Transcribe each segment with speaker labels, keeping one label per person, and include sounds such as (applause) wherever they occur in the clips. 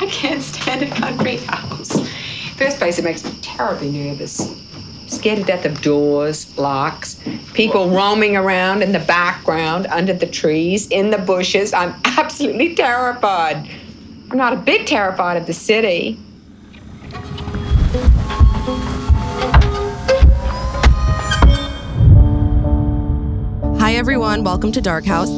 Speaker 1: I can't stand a country house. First place, it makes me terribly nervous. Scared to death of doors, locks, people roaming around in the background, under the trees, in the bushes. I'm (laughs) absolutely terrified. I'm not a bit terrified of the city.
Speaker 2: Hi, everyone. Welcome to Dark House.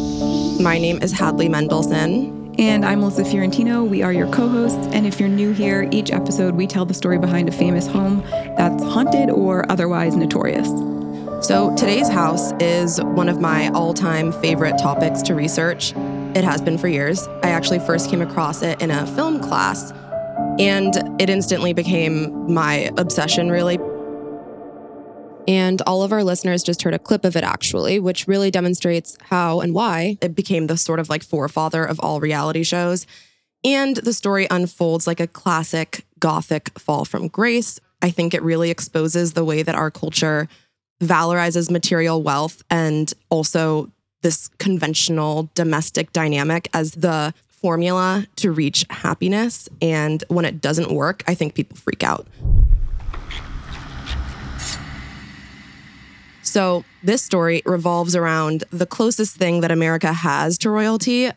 Speaker 2: My name is Hadley Mendelson.
Speaker 3: And I'm Melissa Fiorentino. We are your co hosts. And if you're new here, each episode we tell the story behind a famous home that's haunted or otherwise notorious.
Speaker 2: So, today's house is one of my all time favorite topics to research. It has been for years. I actually first came across it in a film class, and it instantly became my obsession, really. And all of our listeners just heard a clip of it actually, which really demonstrates how and why it became the sort of like forefather of all reality shows. And the story unfolds like a classic gothic fall from grace. I think it really exposes the way that our culture valorizes material wealth and also this conventional domestic dynamic as the formula to reach happiness. And when it doesn't work, I think people freak out. So, this story revolves around the closest thing that America has to royalty.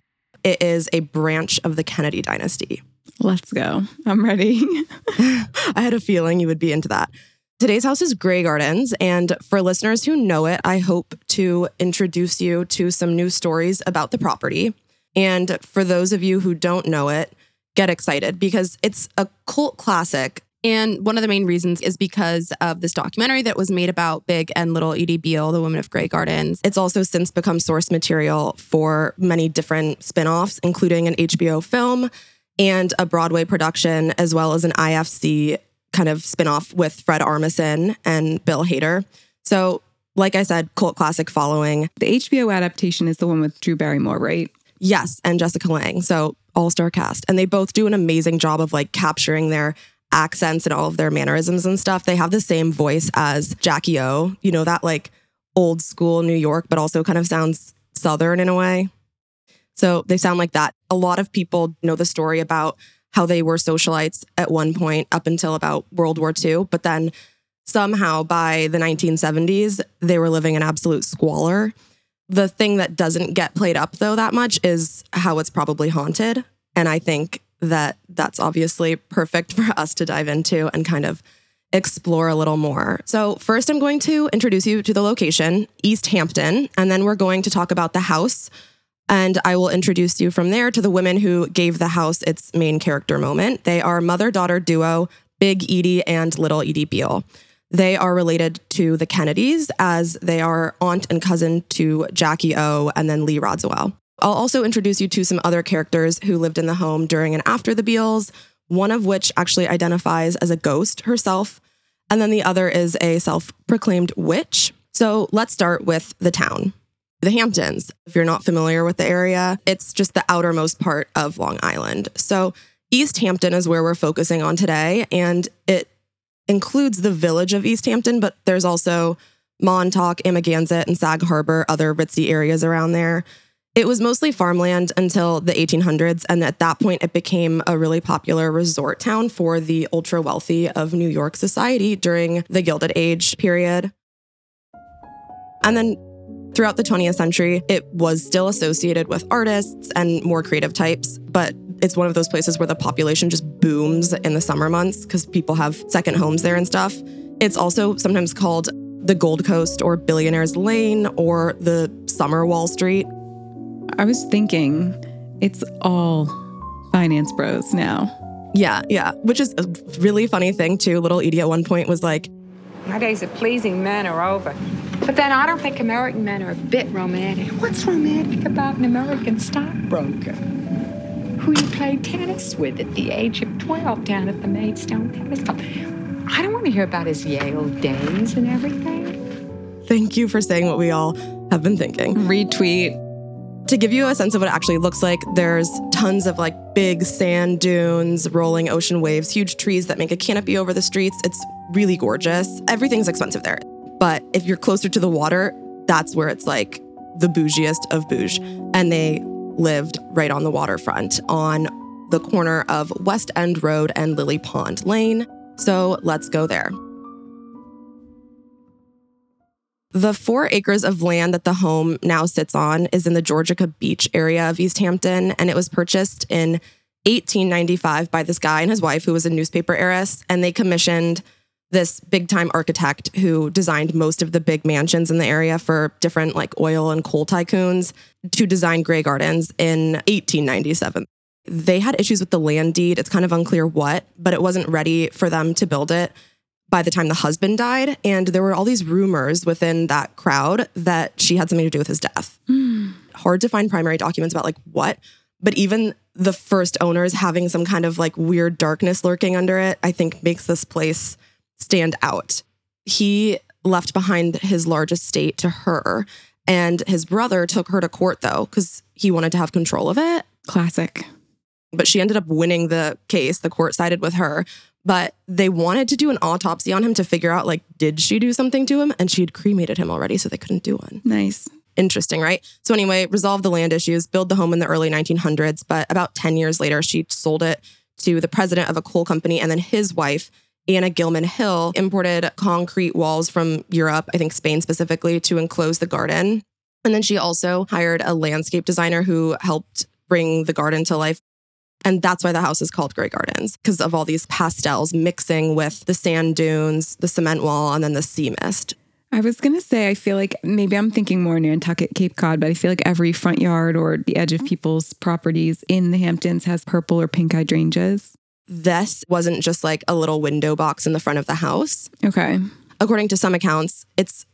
Speaker 2: It is a branch of the Kennedy dynasty.
Speaker 3: Let's go. I'm ready. (laughs) (laughs)
Speaker 2: I had a feeling you would be into that. Today's house is Grey Gardens. And for listeners who know it, I hope to introduce you to some new stories about the property. And for those of you who don't know it, get excited because it's a cult classic and one of the main reasons is because of this documentary that was made about Big and Little Edie Beale, the women of Grey Gardens. It's also since become source material for many different spin offs, including an HBO film and a Broadway production, as well as an IFC kind of spin off with Fred Armisen and Bill Hader. So, like I said, cult classic following.
Speaker 3: The HBO adaptation is the one with Drew Barrymore, right?
Speaker 2: Yes, and Jessica Lange. So, all star cast. And they both do an amazing job of like capturing their accents and all of their mannerisms and stuff, they have the same voice as Jackie O. You know, that like old school New York, but also kind of sounds Southern in a way. So they sound like that. A lot of people know the story about how they were socialites at one point up until about World War II. But then somehow by the 1970s, they were living in absolute squalor. The thing that doesn't get played up though that much is how it's probably haunted. And I think that that's obviously perfect for us to dive into and kind of explore a little more. So, first, I'm going to introduce you to the location, East Hampton, and then we're going to talk about the house. And I will introduce you from there to the women who gave the house its main character moment. They are mother daughter duo, Big Edie and Little Edie Beale. They are related to the Kennedys as they are aunt and cousin to Jackie O and then Lee Radziwill. I'll also introduce you to some other characters who lived in the home during and after the Beals, one of which actually identifies as a ghost herself, and then the other is a self proclaimed witch. So let's start with the town. The Hamptons, if you're not familiar with the area, it's just the outermost part of Long Island. So East Hampton is where we're focusing on today, and it includes the village of East Hampton, but there's also Montauk, Amagansett, and Sag Harbor, other ritzy areas around there. It was mostly farmland until the 1800s, and at that point, it became a really popular resort town for the ultra wealthy of New York society during the Gilded Age period. And then throughout the 20th century, it was still associated with artists and more creative types, but it's one of those places where the population just booms in the summer months because people have second homes there and stuff. It's also sometimes called the Gold Coast or Billionaires Lane or the Summer Wall Street.
Speaker 3: I was thinking it's all finance bros now.
Speaker 2: Yeah, yeah. Which is a really funny thing, too. Little Edie at one point was like,
Speaker 1: My days of pleasing men are over. But then I don't think American men are a bit romantic. What's romantic about an American stockbroker? Who you played tennis with at the age of 12 down at the Maidstone Tennis Club. I don't want to hear about his Yale days and everything.
Speaker 2: Thank you for saying what we all have been thinking.
Speaker 3: Retweet.
Speaker 2: To give you a sense of what it actually looks like, there's tons of like big sand dunes, rolling ocean waves, huge trees that make a canopy over the streets. It's really gorgeous. Everything's expensive there. But if you're closer to the water, that's where it's like the bougiest of bouge. And they lived right on the waterfront on the corner of West End Road and Lily Pond Lane. So let's go there. The four acres of land that the home now sits on is in the Georgica Beach area of East Hampton, and it was purchased in 1895 by this guy and his wife, who was a newspaper heiress, and they commissioned this big time architect who designed most of the big mansions in the area for different like oil and coal tycoons to design Grey Gardens in 1897. They had issues with the land deed. It's kind of unclear what, but it wasn't ready for them to build it by the time the husband died. And there were all these rumors within that crowd that she had something to do with his death. Hmm. Hard to find primary documents about like what, but even the first owners having some kind of like weird darkness lurking under it, I think makes this place stand out. He left behind his large estate to her. And his brother took her to court though, because he wanted to have control of it
Speaker 3: Classic.
Speaker 2: but she ended up winning the case. The court sided with her, but they wanted to do an autopsy on him to figure out like did she do something to him and she had cremated him already so they couldn't do one.
Speaker 3: Nice.
Speaker 2: Interesting, right? So anyway, resolve the land issues, build the home in the early 1900s, but about 10 years later she sold it to the president of a coal company and then his wife Anna Gilman Hill imported concrete walls from Europe, I think Spain specifically, to enclose the garden. And then she also hired a landscape designer who helped bring the garden to life. And that's why the house is called Grey Gardens, because of all these pastels mixing with the sand dunes, the cement wall, and then the sea mist.
Speaker 3: I was going to say, I feel like maybe I'm thinking more Nantucket, Cape Cod, but I feel like every front yard or the edge of mm-hmm. people's properties in the Hamptons has purple or pink hydrangeas.
Speaker 2: This wasn't just like a little window box in the front of the house.
Speaker 3: Okay.
Speaker 2: According to some accounts, it's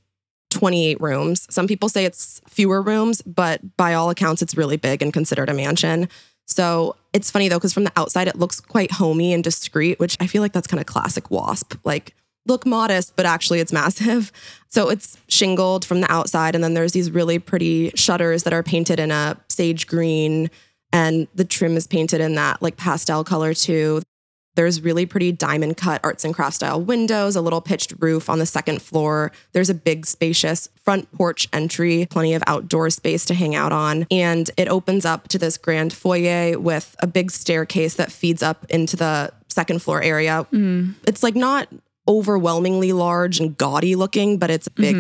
Speaker 2: 28 rooms. Some people say it's fewer rooms, but by all accounts, it's really big and considered a mansion. So it's funny though, because from the outside, it looks quite homey and discreet, which I feel like that's kind of classic WASP. Like, look modest, but actually it's massive. (laughs) So it's shingled from the outside. And then there's these really pretty shutters that are painted in a sage green, and the trim is painted in that like pastel color too. There's really pretty diamond cut arts and crafts style windows, a little pitched roof on the second floor. There's a big, spacious front porch entry, plenty of outdoor space to hang out on. And it opens up to this grand foyer with a big staircase that feeds up into the second floor area. It's like not overwhelmingly large and gaudy looking, but it's big.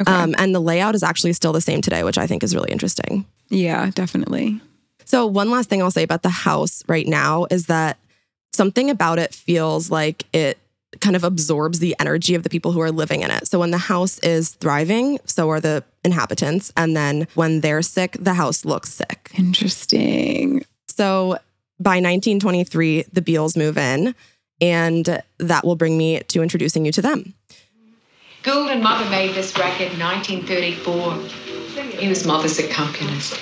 Speaker 3: Okay.
Speaker 2: Um, and the layout is actually still the same today, which I think is really interesting.
Speaker 3: yeah, definitely.
Speaker 2: So, one last thing I'll say about the house right now is that something about it feels like it kind of absorbs the energy of the people who are living in it. So, when the house is thriving, so are the inhabitants. And then when they're sick, the house looks sick.
Speaker 3: Interesting.
Speaker 2: So, by 1923, the Beals move in, and that will bring me to introducing you to them.
Speaker 1: Gould and Mother made this record in 1934. He was Mother's accompanist.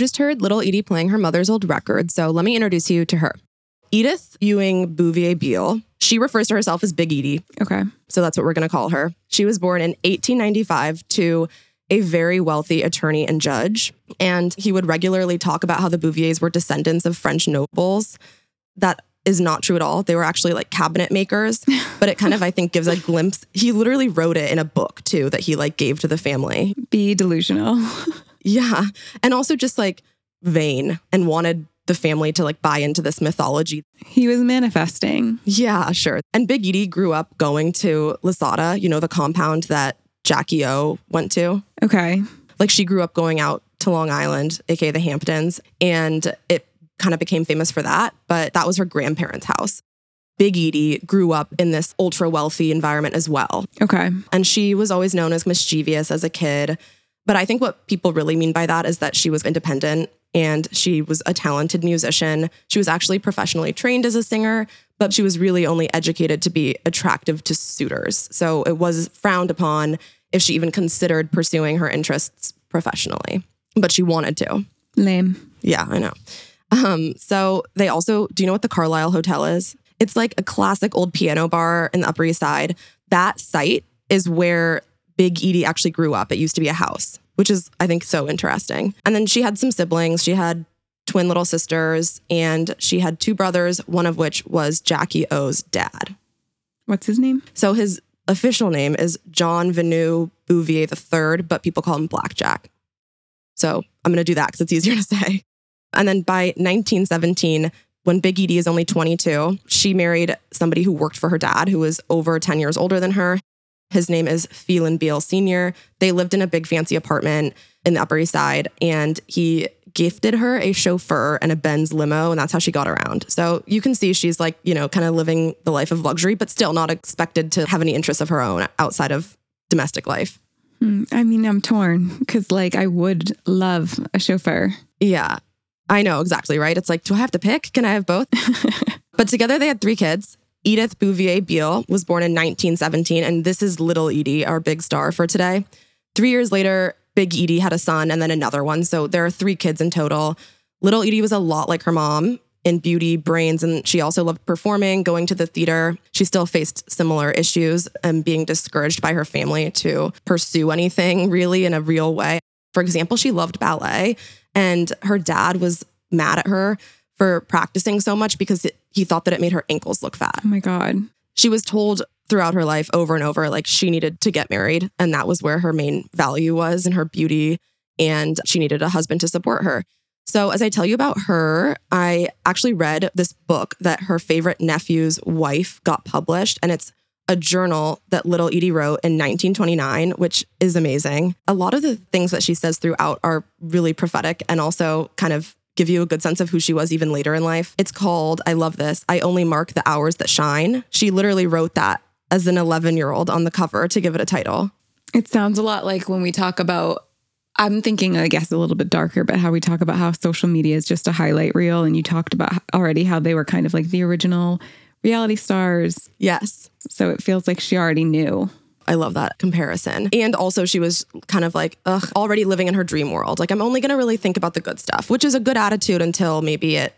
Speaker 2: Just heard little Edie playing her mother's old record, so let me introduce you to her. Edith Ewing Bouvier Beale. She refers to herself as Big Edie,
Speaker 3: Okay.
Speaker 2: so that's what we're going to call her. She was born in 1895 to a very wealthy attorney and judge, and he would regularly talk about how the Bouviers were descendants of French nobles. That is not true at all. They were actually like cabinet makers, (laughs) but it kind of I think gives a glimpse. He literally wrote it in a book too that he like gave to the family.
Speaker 3: Be delusional. (laughs)
Speaker 2: Yeah. And also just like vain and wanted the family to like buy into this mythology.
Speaker 3: he was manifesting.
Speaker 2: Yeah, sure. And Big Edie grew up going to Lasata, you know, the compound that Jackie O went to.
Speaker 3: Okay.
Speaker 2: Like she grew up going out to Long Island, aka the Hamptons, and it kind of became famous for that. But that was her grandparents' house. Big Edie grew up in this ultra wealthy environment as well.
Speaker 3: Okay.
Speaker 2: And she was always known as mischievous as a kid. But I think what people really mean by that is that she was independent and she was a talented musician. She was actually professionally trained as a singer, but she was really only educated to be attractive to suitors. So it was frowned upon if she even considered pursuing her interests professionally, but she wanted to.
Speaker 3: Lame.
Speaker 2: Yeah, I know. Um, so they also, do you know what the Carlyle Hotel is? It's like a classic old piano bar in the Upper East Side. That site is where Big Edie actually grew up. It used to be a house, which is, I think, so interesting. And then she had some siblings. She had twin little sisters, and she had two brothers, one of which was Jackie O's dad.
Speaker 3: What's his name?
Speaker 2: So his official name is John Vernou Bouvier III, but people call him Blackjack. So I'm going to do that because it's easier to (laughs) say. And then by 1917, when Big Edie is only 22, she married somebody who worked for her dad, who was over 10 years older than her. His name is Phelan Beale Sr. They lived in a big fancy apartment in the Upper East Side, and he gifted her a chauffeur and a Benz limo, and that's how she got around. So you can see she's like, you know, kind of living the life of luxury, but still not expected to have any interests of her own outside of domestic life.
Speaker 3: Hmm, I mean, I'm torn because, like, I would love a chauffeur.
Speaker 2: Yeah, I know exactly, right? It's like, do I have to pick? Can I have both? (laughs) but together they had three kids. Edith Bouvier Beale was born in 1917, and this is Little Edie, our big star for today. Three years later, Big Edie had a son and then another one. So there are three kids in total. Little Edie was a lot like her mom in beauty, brains, and she also loved performing, going to the theater. She still faced similar issues and being discouraged by her family to pursue anything really in a real way. For example, she loved ballet, and her dad was mad at her for practicing so much because it, he thought that it made her ankles look fat.
Speaker 3: Oh my God.
Speaker 2: She was told throughout her life over and over like she needed to get married, and that was where her main value was and her beauty, and she needed a husband to support her. So, as I tell you about her, I actually read this book that her favorite nephew's wife got published, and it's a journal that little Edie wrote in 1929, which is amazing. A lot of the things that she says throughout are really prophetic and also kind of give you a good sense of who she was even later in life. It's called, I love this, I Only Mark the Hours That Shine. She literally wrote that as an 11 year old on the cover to give it a title.
Speaker 3: It sounds a lot like when we talk about, I'm thinking, I guess, a little bit darker, but how we talk about how social media is just a highlight reel. And you talked about already how they were kind of like the original reality stars.
Speaker 2: Yes.
Speaker 3: So it feels like she already knew.
Speaker 2: I love that comparison. And also, she was kind of like, ugh, already living in her dream world. Like, I'm only going to really think about the good stuff, which is a good attitude until maybe it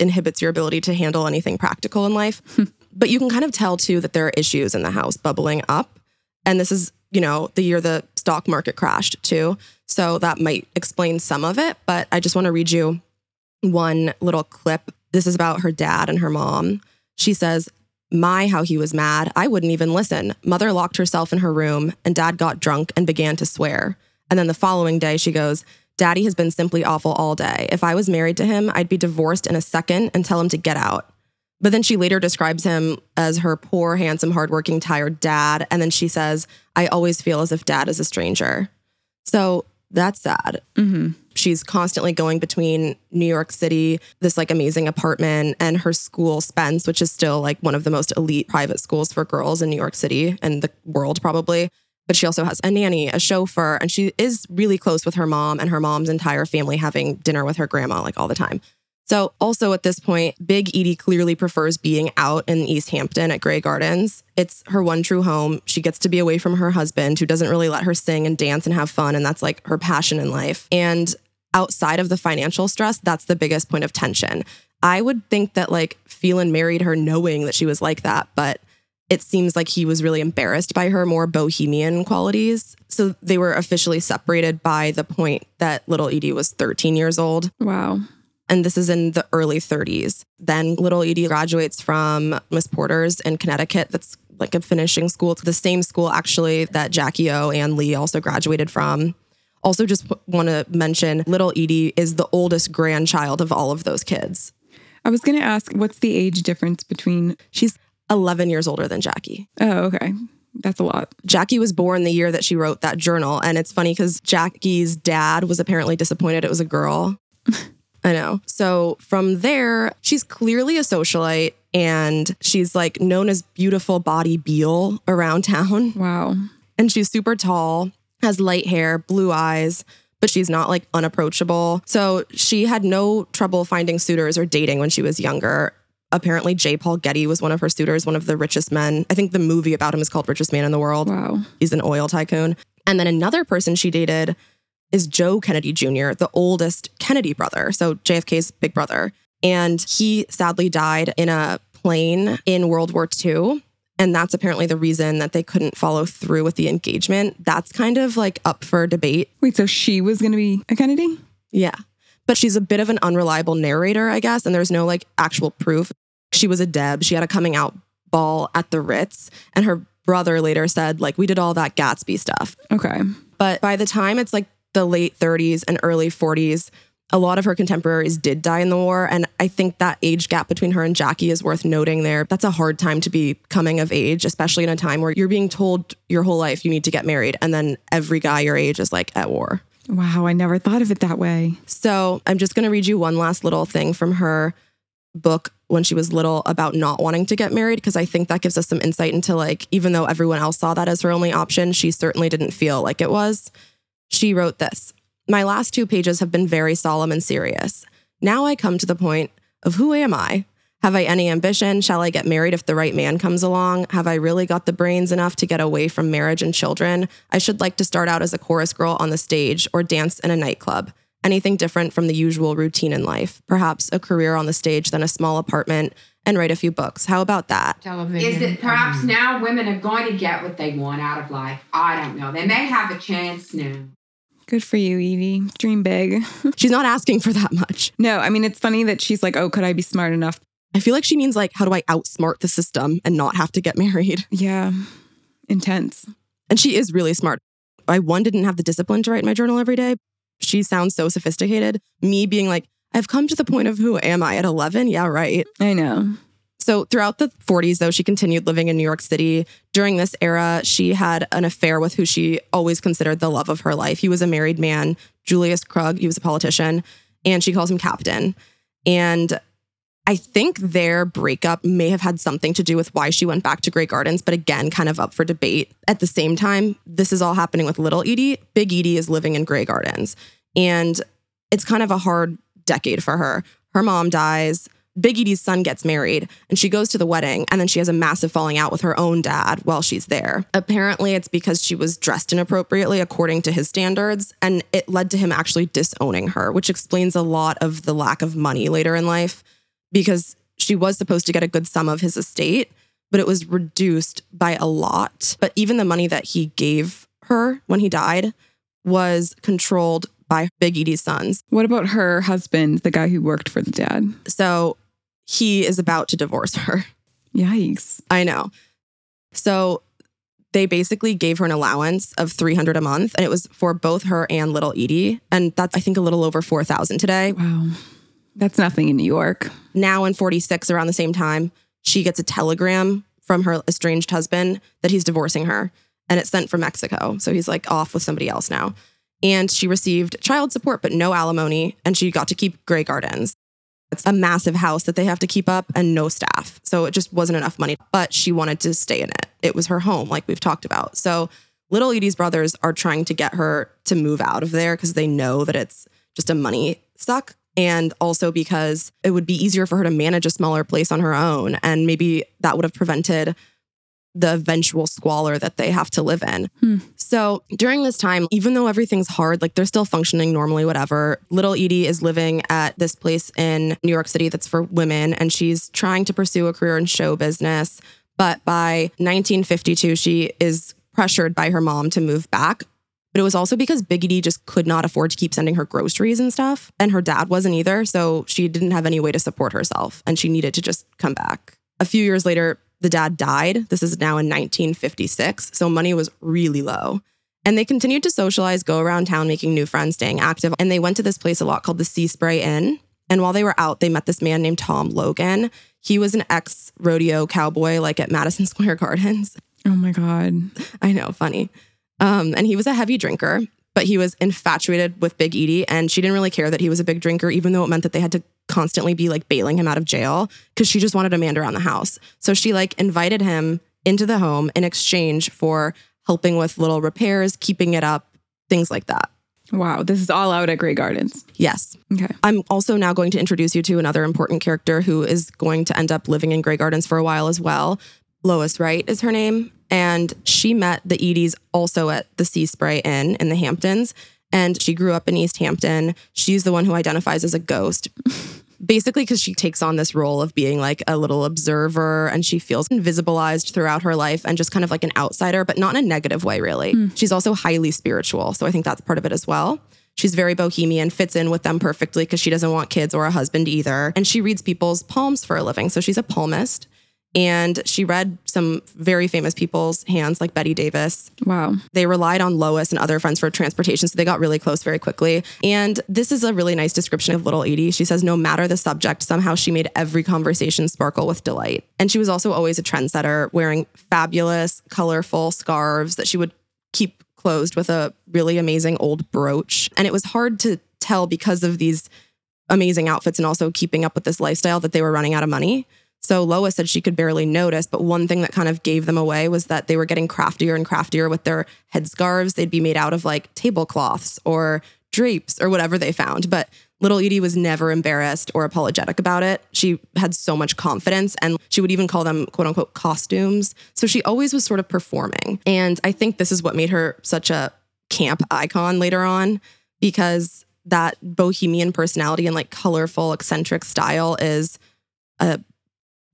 Speaker 2: inhibits your ability to handle anything practical in life. Hmm. but you can kind of tell too that there are issues in the house bubbling up. And this is, you know, the year the stock market crashed too. So that might explain some of it. But I just want to read you one little clip. This is about her dad and her mom. She says, my, how he was mad. I wouldn't even listen. Mother locked herself in her room, and dad got drunk and began to swear. And then the following day, she goes, Daddy has been simply awful all day. If I was married to him, I'd be divorced in a second and tell him to get out. But then she later describes him as her poor, handsome, hardworking, tired dad. And then she says, I always feel as if dad is a stranger. So that's sad.
Speaker 3: Mm-hmm.
Speaker 2: She's constantly going between New York City, this like amazing apartment, and her school, Spence, which is still like one of the most elite private schools for girls in New York City and the world, probably. But she also has a nanny, a chauffeur, and she is really close with her mom and her mom's entire family having dinner with her grandma like all the time. So, also at this point, Big Edie clearly prefers being out in East Hampton at Grey Gardens. It's her one true home. She gets to be away from her husband, who doesn't really let her sing and dance and have fun. And that's like her passion in life. And outside of the financial stress, that's the biggest point of tension. I would think that like Phelan married her knowing that she was like that, but it seems like he was really embarrassed by her more bohemian qualities. So they were officially separated by the point that little Edie was 13 years old
Speaker 3: Wow.
Speaker 2: and this is in the early 30s. Then little Edie graduates from Miss Porter's in Connecticut. That's like a finishing school. It's the same school actually that Jackie O and Lee also graduated from. Also, just want to mention little Edie is the oldest grandchild of all of those kids.
Speaker 3: I was going to ask, what's the age difference between?
Speaker 2: She's 11 years older than Jackie.
Speaker 3: Oh, okay. That's a lot.
Speaker 2: Jackie was born the year that she wrote that journal. And it's funny because Jackie's dad was apparently disappointed it was a girl. (laughs) I know. So from there, she's clearly a socialite and she's like known as beautiful body Beale around town.
Speaker 3: Wow.
Speaker 2: And she's super tall, has light hair, blue eyes, but she's not like unapproachable. So she had no trouble finding suitors or dating when she was younger. Apparently, J. Paul Getty was one of her suitors, one of the richest men. I think the movie about him is called Richest Man in the World.
Speaker 3: Wow.
Speaker 2: He's an oil tycoon. And then another person she dated is Joe Kennedy Jr., the oldest Kennedy brother. So JFK's big brother. And he sadly died in a plane in World War II. And that's apparently the reason that they couldn't follow through with the engagement. That's kind of like up for debate.
Speaker 3: Wait, so she was going to be a Kennedy?
Speaker 2: Yeah. But she's a bit of an unreliable narrator, I guess. And there's no like actual proof. She was a Deb. She had a coming out ball at the Ritz. And her brother later said, like, we did all that Gatsby stuff.
Speaker 3: Okay.
Speaker 2: But by the time it's like the late 30s and early 40s, a lot of her contemporaries did die in the war. And I think that age gap between her and Jackie is worth noting there. That's a hard time to be coming of age, especially in a time where you're being told your whole life you need to get married. And then every guy your age is like at war.
Speaker 3: Wow, I never thought of it that way.
Speaker 2: So I'm just going to read you one last little thing from her book when she was little about not wanting to get married because I think that gives us some insight into like even though everyone else saw that as her only option, she certainly didn't feel like it was. She wrote this. My last two pages have been very solemn and serious. Now I come to the point of who am I? Have I any ambition? Shall I get married if the right man comes along? Have I really got the brains enough to get away from marriage and children? I should like to start out as a chorus girl on the stage or dance in a nightclub. Anything different from the usual routine in life. Perhaps a career on the stage, then a small apartment, and write a few books. How about that?
Speaker 1: Is it perhaps now women are going to get what they want out of life? I don't know. They may have a chance now.
Speaker 3: Good for you, Edie. Dream big. (laughs)
Speaker 2: She's not asking for that much.
Speaker 3: no, I mean, it's funny that she's like, oh, could I be smart enough?
Speaker 2: I feel like she means like, how do I outsmart the system and not have to get married? (laughs)
Speaker 3: Yeah. Intense.
Speaker 2: And she is really smart. I one didn't have the discipline to write my journal every day. She sounds so sophisticated. Me being like, I've come to the point of who am I at 11? Yeah, right.
Speaker 3: I know.
Speaker 2: So throughout the 40s, though, she continued living in New York City. During this era, she had an affair with who she always considered the love of her life. He was a married man, Julius Krug. He was a politician, and she calls him Captain. And I think their breakup may have had something to do with why she went back to Grey Gardens, but again, kind of up for debate. At the same time, this is all happening with little Edie. Big Edie is living in Grey Gardens, and it's kind of a hard decade for her. Her mom dies. Big Edie's son gets married and she goes to the wedding and then she has a massive falling out with her own dad while she's there. Apparently, it's because she was dressed inappropriately according to his standards and it led to him actually disowning her, which explains a lot of the lack of money later in life because she was supposed to get a good sum of his estate, but it was reduced by a lot. But even the money that he gave her when he died was controlled by Big Edie's sons.
Speaker 3: What about her husband, the guy who worked for the dad?
Speaker 2: So he is about to divorce her. (laughs)
Speaker 3: Yikes.
Speaker 2: I know. So they basically gave her an allowance of 300 a month and it was for both her and little Edie and that's I think a little over 4000 today.
Speaker 3: Wow. That's nothing in New York.
Speaker 2: Now in 46 around the same time, she gets a telegram from her estranged husband that he's divorcing her and it's sent from Mexico. So he's like off with somebody else now. And she received child support but no alimony and she got to keep Grey Gardens. It's a massive house that they have to keep up and no staff. So it just wasn't enough money, but she wanted to stay in it. It was her home, like we've talked about. So little Edie's brothers are trying to get her to move out of there because they know that it's just a money suck. And also because it would be easier for her to manage a smaller place on her own. And maybe that would have prevented the eventual squalor that they have to live in.
Speaker 3: Hmm.
Speaker 2: So during this time, even though everything's hard, like they're still functioning normally, whatever, little Edie is living at this place in New York City that's for women, and she's trying to pursue a career in show business. But by 1952, she is pressured by her mom to move back. But it was also because Big Edie just could not afford to keep sending her groceries and stuff. And her dad wasn't either. So she didn't have any way to support herself. And she needed to just come back. A few years later, the dad died. This is now in 1956. So money was really low. And they continued to socialize, go around town, making new friends, staying active. And they went to this place a lot called the Sea Spray Inn. And while they were out, they met this man named Tom Logan. He was an ex rodeo cowboy, like at Madison (laughs) Square Gardens.
Speaker 3: Oh my God.
Speaker 2: I know, funny. Um, and he was a heavy drinker, but he was infatuated with Big Edie, and she didn't really care that he was a big drinker, even though it meant that they had to constantly be like bailing him out of jail because she just wanted a man around the house. So she like invited him into the home in exchange for helping with little repairs, keeping it up, things like that.
Speaker 3: Wow, this is all out at Grey Gardens.
Speaker 2: Yes.
Speaker 3: Okay.
Speaker 2: I'm also now going to introduce you to another important character who is going to end up living in Grey Gardens for a while as well. Lois Wright is her name. And she met the Edie's also at the Sea Spray Inn in the Hamptons. And she grew up in East Hampton. She's the one who identifies as a ghost. (laughs) Basically, because she takes on this role of being like a little observer and she feels invisibilized throughout her life and just kind of like an outsider, but not in a negative way, really. Hmm. She's also highly spiritual. So I think that's part of it as well. She's very bohemian, fits in with them perfectly because she doesn't want kids or a husband either. And she reads people's palms for a living. So she's a palmist. And she read some very famous people's hands, like Bette Davis.
Speaker 3: Wow.
Speaker 2: They relied on Lois and other friends for transportation, so they got really close very quickly. And this is a really nice description of little Edie. She says, no matter the subject, somehow she made every conversation sparkle with delight. And she was also always a trendsetter, wearing fabulous, colorful scarves that she would keep closed with a really amazing old brooch. And it was hard to tell because of these amazing outfits and also keeping up with this lifestyle that they were running out of money. So Lois said she could barely notice, but one thing that kind of gave them away was that they were getting craftier and craftier with their headscarves. They'd be made out of like tablecloths or drapes or whatever they found. But little Edie was never embarrassed or apologetic about it. She had so much confidence and she would even call them quote unquote costumes. So she always was sort of performing. And I think this is what made her such a camp icon later on because that bohemian personality and like colorful, eccentric style is a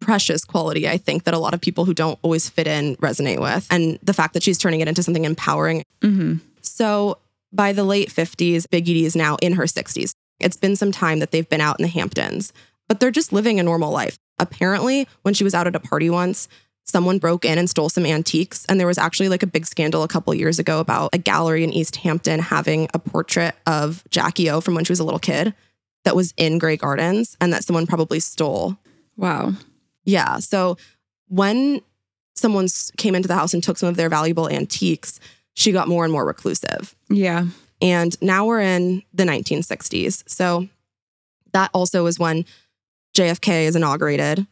Speaker 2: precious quality, I think, that a lot of people who don't always fit in resonate with. And the fact that she's turning it into something empowering.
Speaker 3: Mm-hmm.
Speaker 2: So by the late 50s, Big Edie is now in her 60s. It's been some time that they've been out in the Hamptons, but they're just living a normal life. Apparently, when she was out at a party once, someone broke in and stole some antiques. And there was actually like a big scandal a couple years ago about a gallery in East Hampton having a portrait of Jackie O from when she was a little kid that was in Grey Gardens and that someone probably stole.
Speaker 3: Wow.
Speaker 2: Yeah. So when someone came into the house and took some of their valuable antiques, she got more and more reclusive.
Speaker 3: Yeah.
Speaker 2: And now we're in the 1960s. So that also is when JFK is inaugurated.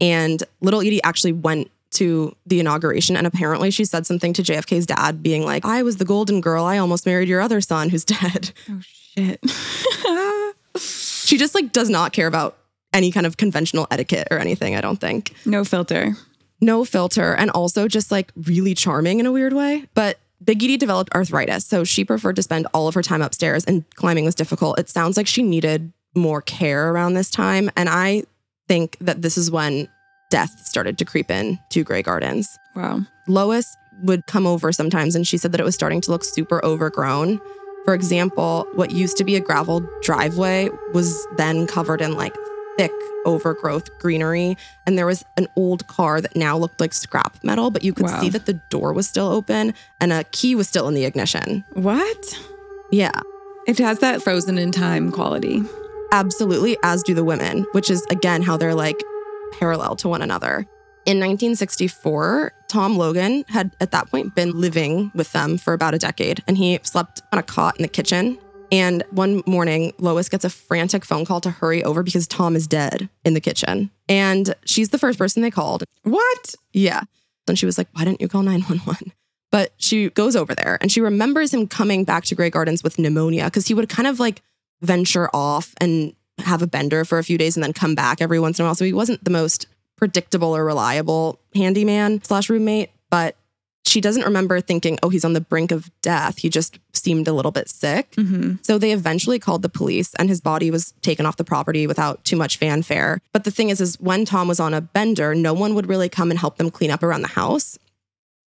Speaker 2: And little Edie actually went to the inauguration. And apparently she said something to JFK's dad, being like, I was the golden girl. I almost married your other son who's (laughs) dead.
Speaker 3: Oh shit. (laughs)
Speaker 2: She just like does not care about any kind of conventional etiquette or anything, I don't think.
Speaker 3: no filter.
Speaker 2: no filter and also just like really charming in a weird way. But Big Edie developed arthritis, so she preferred to spend all of her time upstairs and climbing was difficult. It sounds like she needed more care around this time. And I think that this is when death started to creep in to Grey Gardens.
Speaker 3: Wow.
Speaker 2: Lois would come over sometimes and she said that it was starting to look super overgrown. For example, what used to be a gravel driveway was then covered in like thick overgrowth greenery. And there was an old car that now looked like scrap metal, but you could
Speaker 3: Wow.
Speaker 2: see that the door was still open and a key was still in the ignition.
Speaker 3: What?
Speaker 2: Yeah,
Speaker 3: It has that frozen in time quality.
Speaker 2: absolutely, as do the women, which is again how they're like parallel to one another. In 1964, Tom Logan had at that point been living with them for about a decade and he slept on a cot in the kitchen. And one morning, Lois gets a frantic phone call to hurry over because Tom is dead in the kitchen. And she's the first person they called.
Speaker 3: What?
Speaker 2: Yeah. And she was like, why didn't you call 911? But she goes over there and she remembers him coming back to Grey Gardens with pneumonia because he would kind of like venture off and have a bender for a few days and then come back every once in a while. So he wasn't the most predictable or reliable handyman slash roommate, but she doesn't remember thinking, oh, he's on the brink of death. He just seemed a little bit sick.
Speaker 3: Mm-hmm.
Speaker 2: So they eventually called the police and his body was taken off the property without too much fanfare. But the thing is is when Tom was on a bender, no one would really come and help them clean up around the house.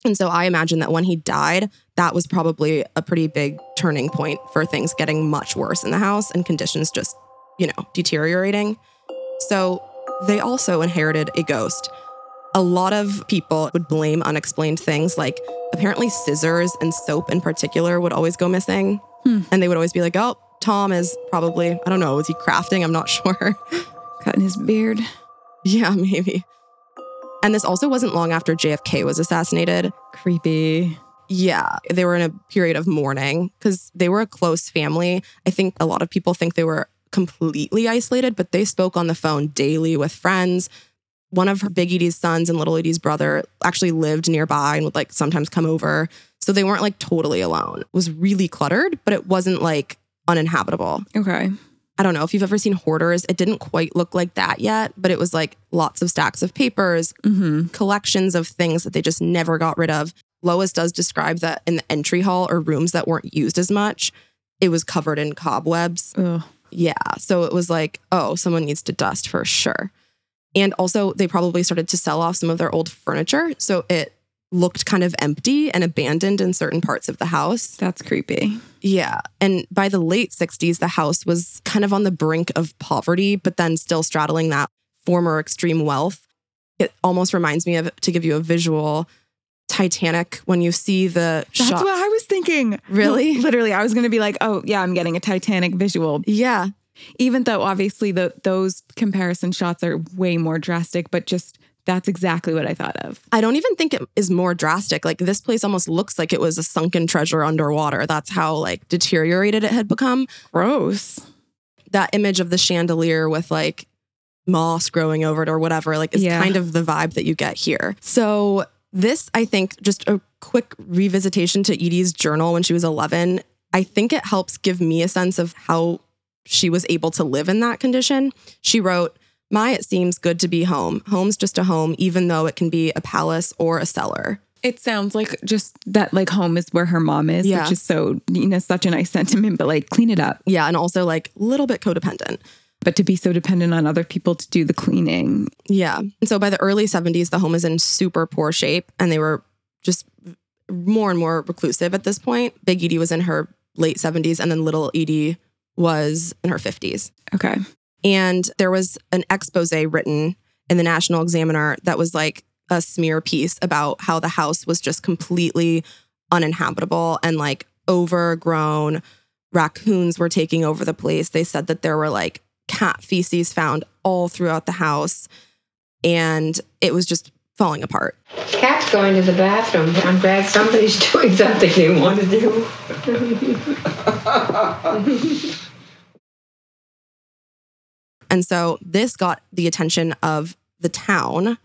Speaker 2: And so I imagine that when he died, that was probably a pretty big turning point for things getting much worse in the house and conditions just, you know, deteriorating. So they also inherited a ghost. A lot of people would blame unexplained things like apparently scissors and soap in particular would always go missing. Hmm. And they would always be like, oh, Tom is probably, I don't know, was he crafting? I'm not (laughs) sure.
Speaker 3: Cutting his beard.
Speaker 2: yeah, maybe. And this also wasn't long after JFK was assassinated.
Speaker 3: Creepy.
Speaker 2: Yeah, they were in a period of mourning because they were a close family. I think a lot of people think they were completely isolated, but they spoke on the phone daily with friends. One of her Big Edie's sons and Little Edie's brother actually lived nearby and would like sometimes come over. So they weren't like totally alone. It was really cluttered, but it wasn't like uninhabitable.
Speaker 3: Okay.
Speaker 2: I don't know if you've ever seen hoarders. It didn't quite look like that yet, but it was like lots of stacks of papers,
Speaker 3: Mm-hmm.
Speaker 2: collections of things that they just never got rid of. Lois does describe that in the entry hall or rooms that weren't used as much, it was covered in cobwebs.
Speaker 3: Ugh.
Speaker 2: Yeah. So it was like, oh, someone needs to dust for sure. And also, they probably started to sell off some of their old furniture. So it looked kind of empty and abandoned in certain parts of the house.
Speaker 3: That's creepy.
Speaker 2: Yeah. And by the late 60s, the house was kind of on the brink of poverty, but then still straddling that former extreme wealth. It almost reminds me of, to give you a visual, Titanic, when you see the
Speaker 3: That's
Speaker 2: shot.
Speaker 3: what I was thinking.
Speaker 2: Really?
Speaker 3: No, literally, I was going to be like, oh, yeah, I'm getting a Titanic visual.
Speaker 2: yeah.
Speaker 3: Even though obviously the those comparison shots are way more drastic, but just that's exactly what I thought of.
Speaker 2: I don't even think it is more drastic. Like this place almost looks like it was a sunken treasure underwater. That's how like deteriorated it had become.
Speaker 3: Gross.
Speaker 2: That image of the chandelier with like moss growing over it or whatever, like is
Speaker 3: Yeah.
Speaker 2: kind of the vibe that you get here. So this, I think, just a quick revisitation to Edie's journal when she was 11. I think it helps give me a sense of how she was able to live in that condition. She wrote, My, it seems good to be home. Home's just a home, even though it can be a palace or a cellar.
Speaker 3: It sounds like just that like home is where her mom is,
Speaker 2: Yeah.
Speaker 3: which is so you know such a nice (laughs) sentiment, but like clean it up.
Speaker 2: Yeah, and also like a little bit codependent.
Speaker 3: But to be so dependent on other people to do the cleaning.
Speaker 2: Yeah. And so by the early 70s, the home is in super poor shape and they were just more and more reclusive at this point. Big Edie was in her late 70s and then little Edie was in her 50s.
Speaker 3: Okay.
Speaker 2: And there was an expose written in the National Examiner that was like a smear piece about how the house was just completely uninhabitable and like overgrown. Raccoons were taking over the place. They said that there were like cat feces found all throughout the house and it was just falling apart.
Speaker 1: Cat's going to the bathroom. I'm glad somebody's (laughs) doing something they want to do. (laughs)
Speaker 2: And so this got the attention of the town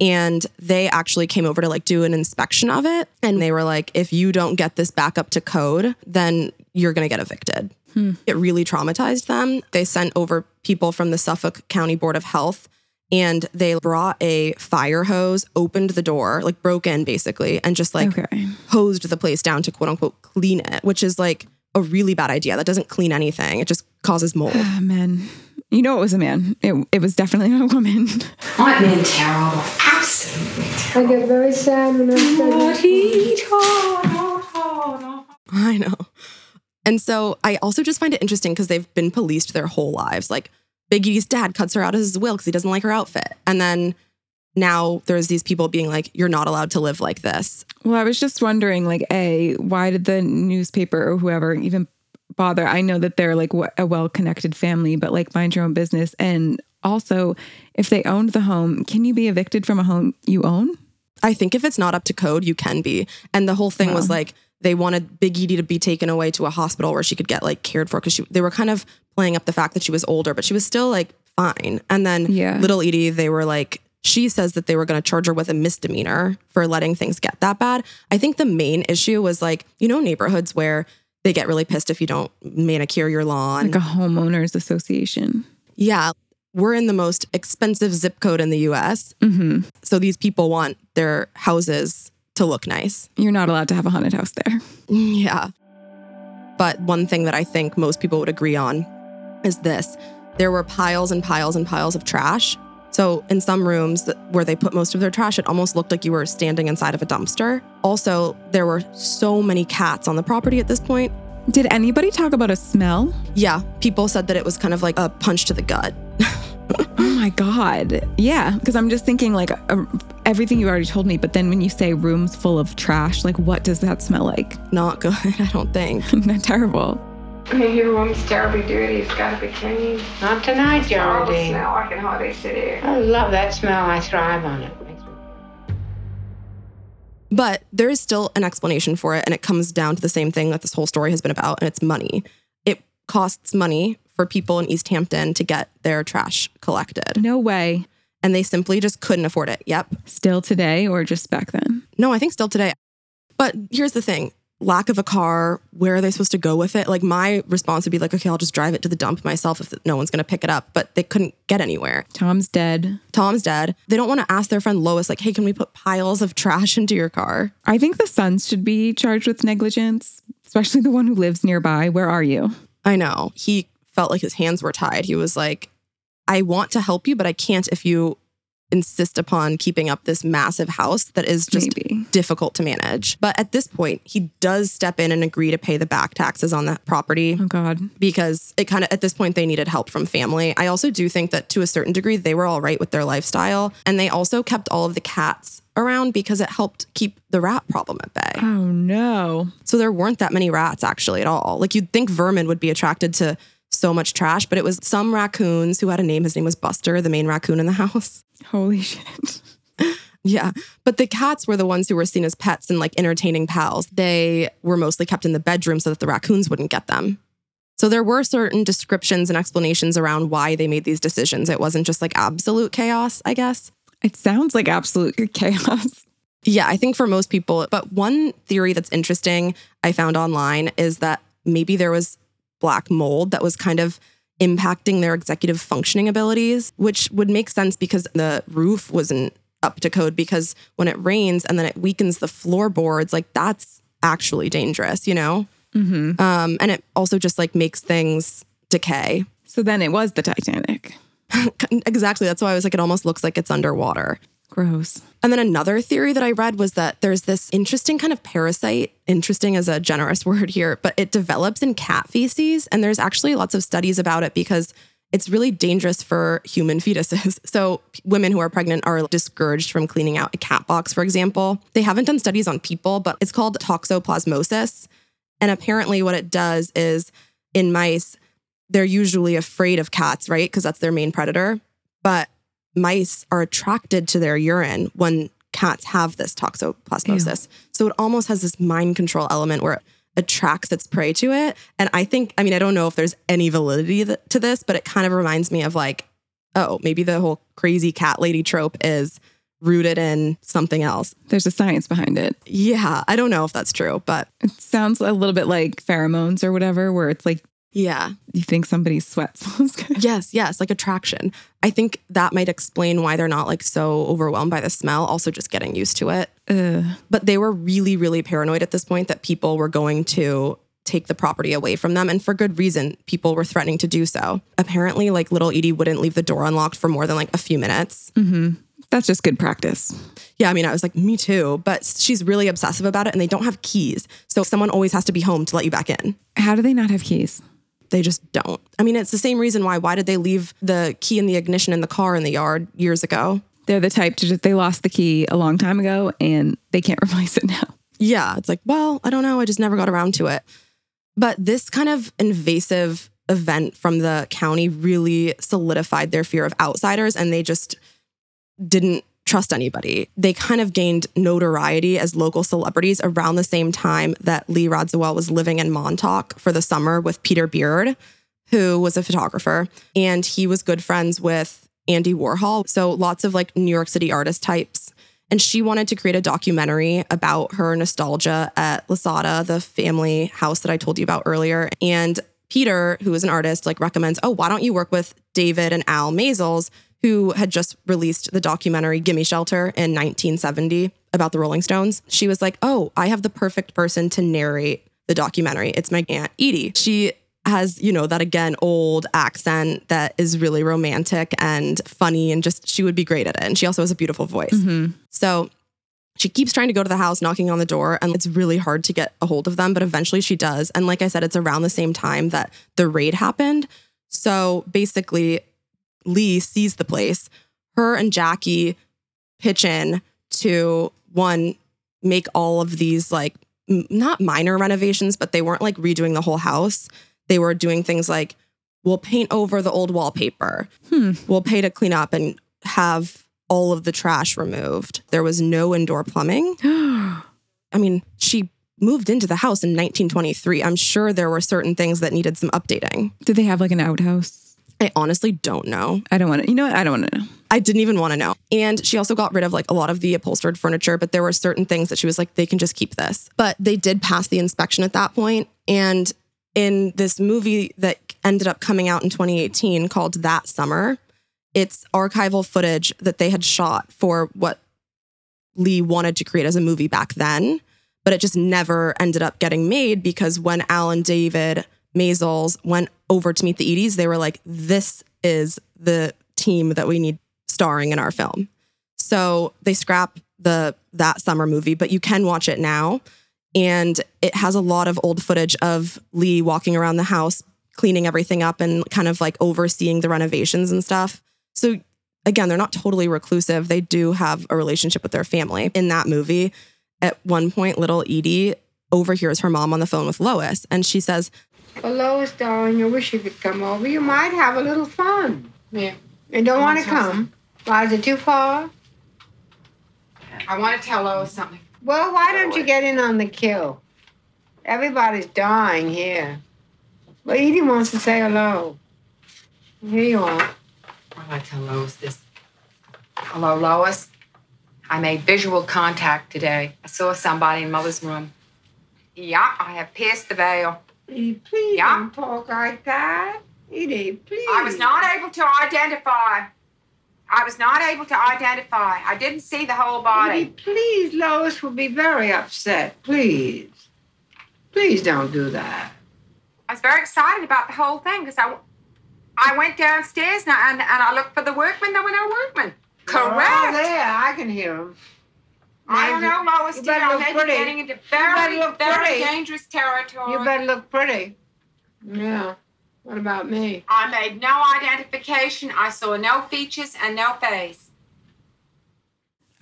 Speaker 2: and they actually came over to like do an inspection of it and they were like if you don't get this back up to code then you're going to get evicted. Hmm. It really traumatized them. They sent over people from the Suffolk County Board of Health and they brought a fire hose, opened the door, like broke in basically and just like
Speaker 3: Okay.
Speaker 2: hosed the place down to quote unquote clean it, which is like a really bad idea. That doesn't clean anything. It just causes mold.
Speaker 3: Ah, man. You know it was a man. It, it was definitely not a woman. (laughs)
Speaker 1: Aren't men terrible? Absolutely
Speaker 4: I get very sad when I'm pregnant.
Speaker 2: I know. And so I also just find it interesting because they've been policed their whole lives. Like Biggie's dad cuts her out of his will because he doesn't like her outfit. And then now there's these people being like, you're not allowed to live like this.
Speaker 3: Well, I was just wondering, like, A, why did the newspaper or whoever even bother? I know that they're like a well connected family, but like mind your own business. And also, if they owned the home, can you be evicted from a home you own?
Speaker 2: I think if it's not up to code, you can be. And the whole thing was like they wanted Big Edie to be taken away to a hospital where she could get like cared for because they were kind of playing up the fact that she was older, but she was still like fine. And then
Speaker 3: Yeah.
Speaker 2: little Edie, they were like, she says that they were going to charge her with a misdemeanor for letting things get that bad. I think the main issue was like, you know, neighborhoods where they get really pissed if you don't manicure your lawn.
Speaker 3: Like a homeowners association.
Speaker 2: yeah. We're in the most expensive zip code in the US.
Speaker 3: hmm
Speaker 2: So these people want their houses to look nice.
Speaker 3: You're not allowed to have a haunted house there. (laughs)
Speaker 2: Yeah. But one thing that I think most people would agree on is this there were piles and piles and piles of trash. So, in some rooms where they put most of their trash, it almost looked like you were standing inside of a dumpster. Also, there were so many cats on the property at this point.
Speaker 3: Did anybody talk about a smell?
Speaker 2: Yeah, people said that it was kind of like a punch to the gut. (laughs)
Speaker 3: Oh my God. Yeah. Because I'm just thinking, like, uh, everything you already told me. But then when you say rooms full of trash, like, what does that smell like?
Speaker 2: Not good, (laughs) I don't think. (laughs)
Speaker 3: Not terrible.
Speaker 1: Your room's terribly dirty. It's got to be clean. Not tonight,
Speaker 4: Horrible
Speaker 1: Geraldine.
Speaker 4: smell. I can hardly sit here.
Speaker 1: I love that smell. I thrive on it.
Speaker 2: But there is still an explanation for it, and it comes down to the same thing that this whole story has been about, and it's money. It costs money for people in East Hampton to get their trash collected,
Speaker 3: No way.
Speaker 2: and they simply just couldn't afford it. Yep.
Speaker 3: Still today or just back then?
Speaker 2: No, I think still today. But here's the thing lack of a car, where are they supposed to go with it? Like, my response would be like, okay, I'll just drive it to the dump myself if no one's going to pick it up. But they couldn't get anywhere.
Speaker 3: Tom's dead.
Speaker 2: Tom's dead. They don't want to ask their friend Lois, like, hey, can we put piles of trash (laughs) into your car?
Speaker 3: I think the sons should be charged with negligence, especially the one who lives nearby. Where are you?
Speaker 2: I know. He felt like his hands were tied. He was like, I want to help you, but I can't if you insist upon keeping up this massive house that is just
Speaker 3: Maybe.
Speaker 2: Difficult to manage. But at this point, he does step in and agree to pay the back taxes on that property
Speaker 3: Oh God.
Speaker 2: because it kind of at this point they needed help from family. I also do think that to a certain degree they were all right with their lifestyle and they also kept all of the cats around because it helped keep the rat problem at bay.
Speaker 3: Oh no.
Speaker 2: So there weren't that many rats actually at all. Like you'd think vermin would be attracted to so much trash, but it was some raccoons who had a name. His name was Buster, the main raccoon in the (laughs) house.
Speaker 3: Holy shit. (laughs)
Speaker 2: Yeah. But the cats were the ones who were seen as pets and like entertaining pals. They were mostly kept in the bedroom so that the raccoons wouldn't get them. So there were certain descriptions and explanations around why they made these decisions. It wasn't just like absolute chaos, I guess.
Speaker 3: It sounds like absolute (laughs) chaos.
Speaker 2: Yeah, I think for most people, but one theory that's interesting I found online is that maybe there was black mold that was kind of impacting their executive functioning abilities, which would make sense because the roof wasn't up to code. Because when it rains and then it weakens the floorboards, like that's actually dangerous, you know?
Speaker 3: Mm-hmm.
Speaker 2: Um, and it also just like makes things decay.
Speaker 3: So then it was the Titanic. (laughs)
Speaker 2: exactly. That's why I was like, it almost looks like it's underwater.
Speaker 3: Gross.
Speaker 2: And then another theory that I read was that there's this interesting kind of parasite. Interesting is a generous (laughs) word here, but it develops in cat feces. And there's actually lots of studies about it because it's really dangerous for human fetuses. (laughs) So, women who are pregnant are discouraged from cleaning out a cat box, for example. They haven't done studies on people, but it's called toxoplasmosis. And apparently, what it does is in mice, they're usually afraid of cats, right? Because that's their main predator. But mice are attracted to their urine when cats have this toxoplasmosis. So it almost has this mind control element where attracts its prey to it. And I think, I mean, I don't know if there's any validity to this, but it kind of reminds me of like, oh, maybe the whole crazy cat lady trope is rooted in something else.
Speaker 3: There's a science behind it.
Speaker 2: Yeah, I don't know if that's true, but
Speaker 3: It sounds a little bit like pheromones or whatever, where it's like
Speaker 2: yeah.
Speaker 3: you think somebody's sweat smells good. (laughs)
Speaker 2: Yes, yes, like attraction. I think that might explain why they're not like so overwhelmed by the smell, also just getting used to it.
Speaker 3: Ugh.
Speaker 2: But they were really, really paranoid at this point that people were going to take the property away from them. And for good reason, people were threatening to do so. Apparently, like little Edie wouldn't leave the door unlocked for more than like a few minutes. Mm-hmm.
Speaker 3: That's just good practice.
Speaker 2: Yeah, I mean, I was like, me too. But she's really obsessive about it and they don't have keys. So someone always has to be home to let you back in.
Speaker 3: How do they not have keys?
Speaker 2: They just don't. I mean, it's the same reason why. Why did they leave the key in the ignition in the car in the yard years ago?
Speaker 3: They're the type to just, they lost the key a long time ago and they can't (laughs) replace it now.
Speaker 2: Yeah, it's like, well, I don't know. I just never got around to it. But this kind of invasive event from the county really solidified their fear of outsiders and they just didn't trust anybody. They kind of gained notoriety as local celebrities around the same time that Lee Radziwill was living in Montauk for the summer with Peter Beard, who was a photographer, and he was good friends with Andy Warhol. So lots of like New York City artist types. And she wanted to create a documentary about her nostalgia at Lasata, the family house that I told you about earlier. And Peter, who is an artist, like recommends, oh, why don't you work with David and Al Maysles, who had just released the documentary Gimme Shelter in 1970 about the Rolling Stones. She was like, oh, I have the perfect person to narrate the documentary. It's my Aunt Edie. She has, you know, that again, old accent that is really romantic and funny and just, she would be great at it. And she also has a beautiful voice. Mm-hmm. So she keeps trying to go to the house, knocking on the door, and it's really hard to get a hold of them. But eventually she does. And like I said, it's around the same time that the raid happened. So basically, Lee sees the place. Her and Jackie pitch in to one, make all of these like m- not minor renovations, but they weren't like redoing the whole house. They were doing things like we'll paint over the old wallpaper, hmm. we'll pay to clean up and have all of the trash removed. There was no indoor plumbing. (gasps) I mean, she moved into the house in 1923. I'm sure there were certain things that needed some updating.
Speaker 3: Did they have like an outhouse?
Speaker 2: I honestly don't know.
Speaker 3: I don't want to. You know what? I don't want to know.
Speaker 2: I didn't even want to know. And she also got rid of like a lot of the upholstered furniture, but there were certain things that she was like, they can just keep this. But they did pass the inspection at that point. And in this movie that ended up coming out in 2018 called That Summer, it's archival footage that they had shot for what Lee wanted to create as a movie back then. But it just never ended up getting made because when Alan David Maysles went over to meet the Edie's, they were like, this is the team that we need starring in our film. So they scrap the that summer movie, but you can watch it now. And it has a lot of old footage of Lee walking around the house, cleaning everything up and kind of like overseeing the renovations and stuff. So again, they're not totally reclusive. They do have a relationship with their family. In that movie, at one point, little Edie overhears her mom on the phone with Lois, and she says,
Speaker 4: Well, Lois, darling, I wish you could come over. You might have a little fun.
Speaker 1: Yeah.
Speaker 4: You don't want to come? Why, is it too far?
Speaker 1: I want to tell Lois something.
Speaker 4: Well, why don't you get in on the kill? Everybody's dying here. Well, Edie wants to say hello. Here you are.
Speaker 1: I'd like to tell Lois this. Hello, Lois. I made visual contact today. I saw somebody in Mother's room. Yeah, I have pierced the veil.
Speaker 4: Edie, please
Speaker 1: Yeah.
Speaker 4: don't talk like that. Edie, please.
Speaker 1: I was not able to identify. I was not able to identify. I didn't see the whole
Speaker 4: Edie,
Speaker 1: body.
Speaker 4: please, Lois will be very upset. Please. Please don't do that.
Speaker 1: I was very excited about the whole thing because I, I went downstairs and I, and, and I looked for the workmen. There were no workmen.
Speaker 4: They're all there. I can hear them.
Speaker 1: I don't know, Lois
Speaker 4: You
Speaker 1: dear.
Speaker 4: better
Speaker 1: I
Speaker 4: look
Speaker 1: may be
Speaker 4: pretty.
Speaker 1: getting into very,
Speaker 4: look
Speaker 1: very
Speaker 4: pretty.
Speaker 1: dangerous territory.
Speaker 4: You better look pretty. Yeah. What about me?
Speaker 1: I made no identification. I saw no features and no face.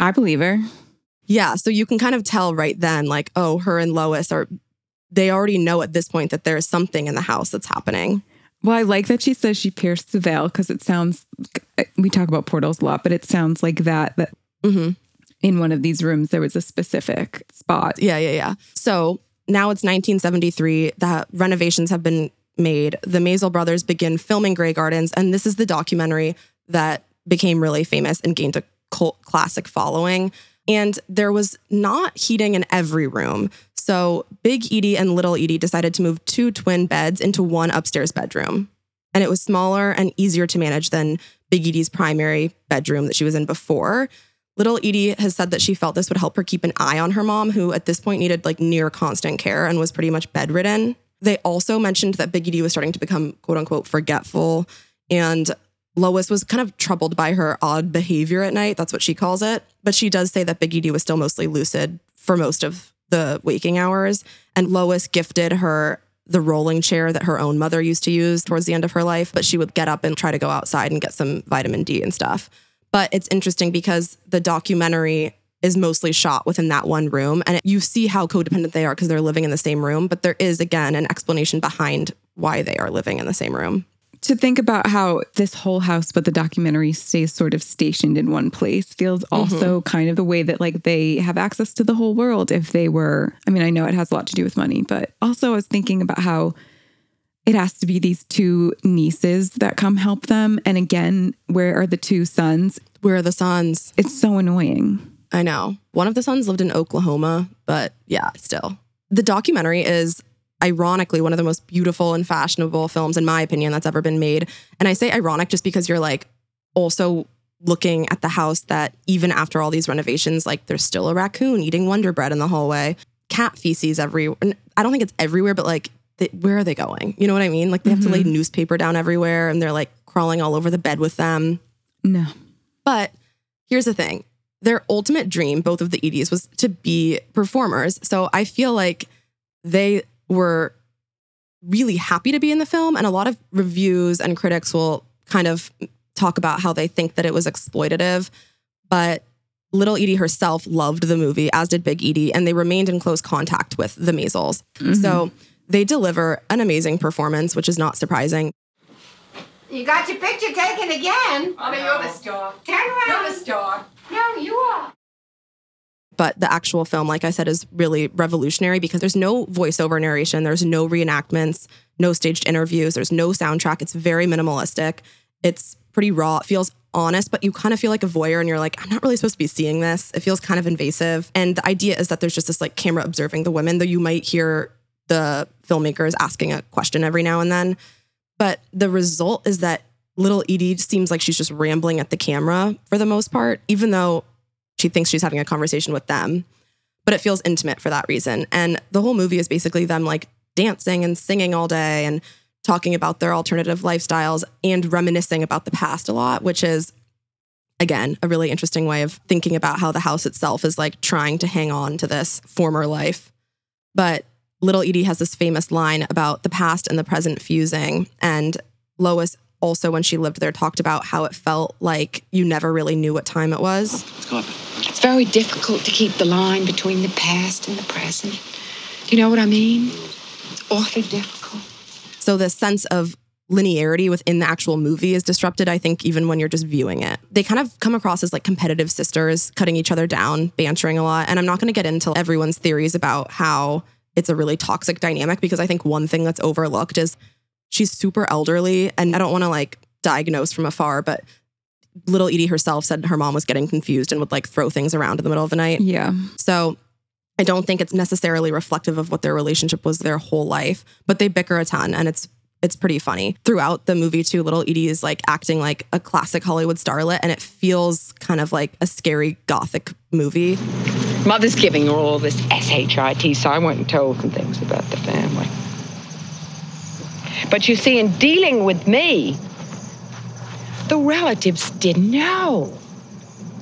Speaker 3: I believe her.
Speaker 2: Yeah, so you can kind of tell right then, like, oh, her and Lois are, they already know at this point that there's something in the house that's happening.
Speaker 3: Well, I like that she says she pierced the veil because it sounds. We talk about portals a lot, but it sounds like that. That
Speaker 2: hmm
Speaker 3: in one of these rooms there was a specific spot.
Speaker 2: Yeah, yeah, yeah. So now it's 1973. The renovations have been made. The Maysles brothers begin filming Grey Gardens, and this is the documentary that became really famous and gained a cult classic following. And there was not heating in every room. So Big Edie and Little Edie decided to move two twin beds into one upstairs bedroom. And it was smaller and easier to manage than Big Edie's primary bedroom that she was in before. Little Edie has said that she felt this would help her keep an eye on her mom, who at this point needed like near constant care and was pretty much bedridden. They also mentioned that Big Edie was starting to become quote unquote forgetful. And Lois was kind of troubled by her odd behavior at night. That's what she calls it. But she does say that Big Edie was still mostly lucid for most of the waking hours. And Lois gifted her the rolling chair that her own mother used to use towards the end of her life. But she would get up and try to go outside and get some vitamin D and stuff. But it's interesting because the documentary is mostly shot within that one room. And you see how codependent they are because they're living in the same room. But there is, again, an explanation behind why they are living in the same room.
Speaker 3: To think about how this whole house, but the documentary stays sort of stationed in one place, feels mm-hmm. also kind of the way that like they have access to the whole world. If they were, I mean, I know it has a lot to do with money, but also I was thinking about how it has to be these two nieces that come help them. And again, where are the two sons?
Speaker 2: Where are the sons?
Speaker 3: It's so annoying.
Speaker 2: I know. One of the sons lived in Oklahoma, but yeah, still. The documentary is ironically one of the most beautiful and fashionable films, in my opinion, that's ever been made. And I say ironic just because you're like also looking at the house that even after all these renovations, like there's still a raccoon eating Wonder Bread in the hallway, cat feces everywhere. I don't think it's everywhere, but like, they, where are they going? You know what I mean? Like they have to lay mm-hmm. newspaper down everywhere and they're like crawling all over the bed with them.
Speaker 3: No.
Speaker 2: But here's the thing their ultimate dream, both of the Edie's, was to be performers. So I feel like they were really happy to be in the film. And a lot of reviews and critics will kind of talk about how they think that it was exploitative. But Little Edie herself loved the movie, as did Big Edie, and they remained in close contact with the Maysles. So mm-hmm. They deliver an amazing performance, which is not surprising.
Speaker 4: You got your picture taken again.
Speaker 1: Oh, no, you're the star.
Speaker 4: Turn around.
Speaker 1: You're
Speaker 4: around.
Speaker 1: the star.
Speaker 4: No, you are.
Speaker 2: but the actual film like i said is really revolutionary because there's no voiceover narration there's no reenactments no staged interviews, there's no soundtrack. It's very minimalistic. It's pretty raw. It feels honest, but you kind of feel like a voyeur and you're like, I'm not really supposed to be seeing this. It feels kind of invasive. And the idea is that there's just this like camera observing the women, though you might hear the filmmaker is asking a question every now and then. But the result is that little Edie seems like she's just rambling at the camera for the most part, even though she thinks she's having a conversation with them. But it feels intimate for that reason. And the whole movie is basically them like dancing and singing all day and talking about their alternative lifestyles and reminiscing about the past a lot, which is again a really interesting way of thinking about how the house itself is like trying to hang on to this former life. But little Edie has this famous line about the past and the present fusing. And Lois also, when she lived there, talked about how it felt like you never really knew what time it was.
Speaker 1: It's very difficult to keep the line between the past and the present. Do you know what I mean? It's awfully difficult.
Speaker 2: So the sense of linearity within the actual movie is disrupted, I think, even when you're just viewing it. They kind of come across as like competitive sisters, cutting each other down, bantering a lot. And I'm not going to get into everyone's theories about how it's a really toxic dynamic because I think one thing that's overlooked is she's super elderly. And I don't want to like diagnose from afar, but little Edie herself said her mom was getting confused and would like throw things around in the middle of the night.
Speaker 3: Yeah.
Speaker 2: So I don't think it's necessarily reflective of what their relationship was their whole life, but they bicker a ton and it's it's pretty funny. Throughout the movie too, little Edie is like acting like a classic Hollywood starlet and it feels kind of like a scary gothic movie.
Speaker 1: Mother's giving her all this SHIT, so I went and told some things about the family. But you see, in dealing with me, the relatives didn't know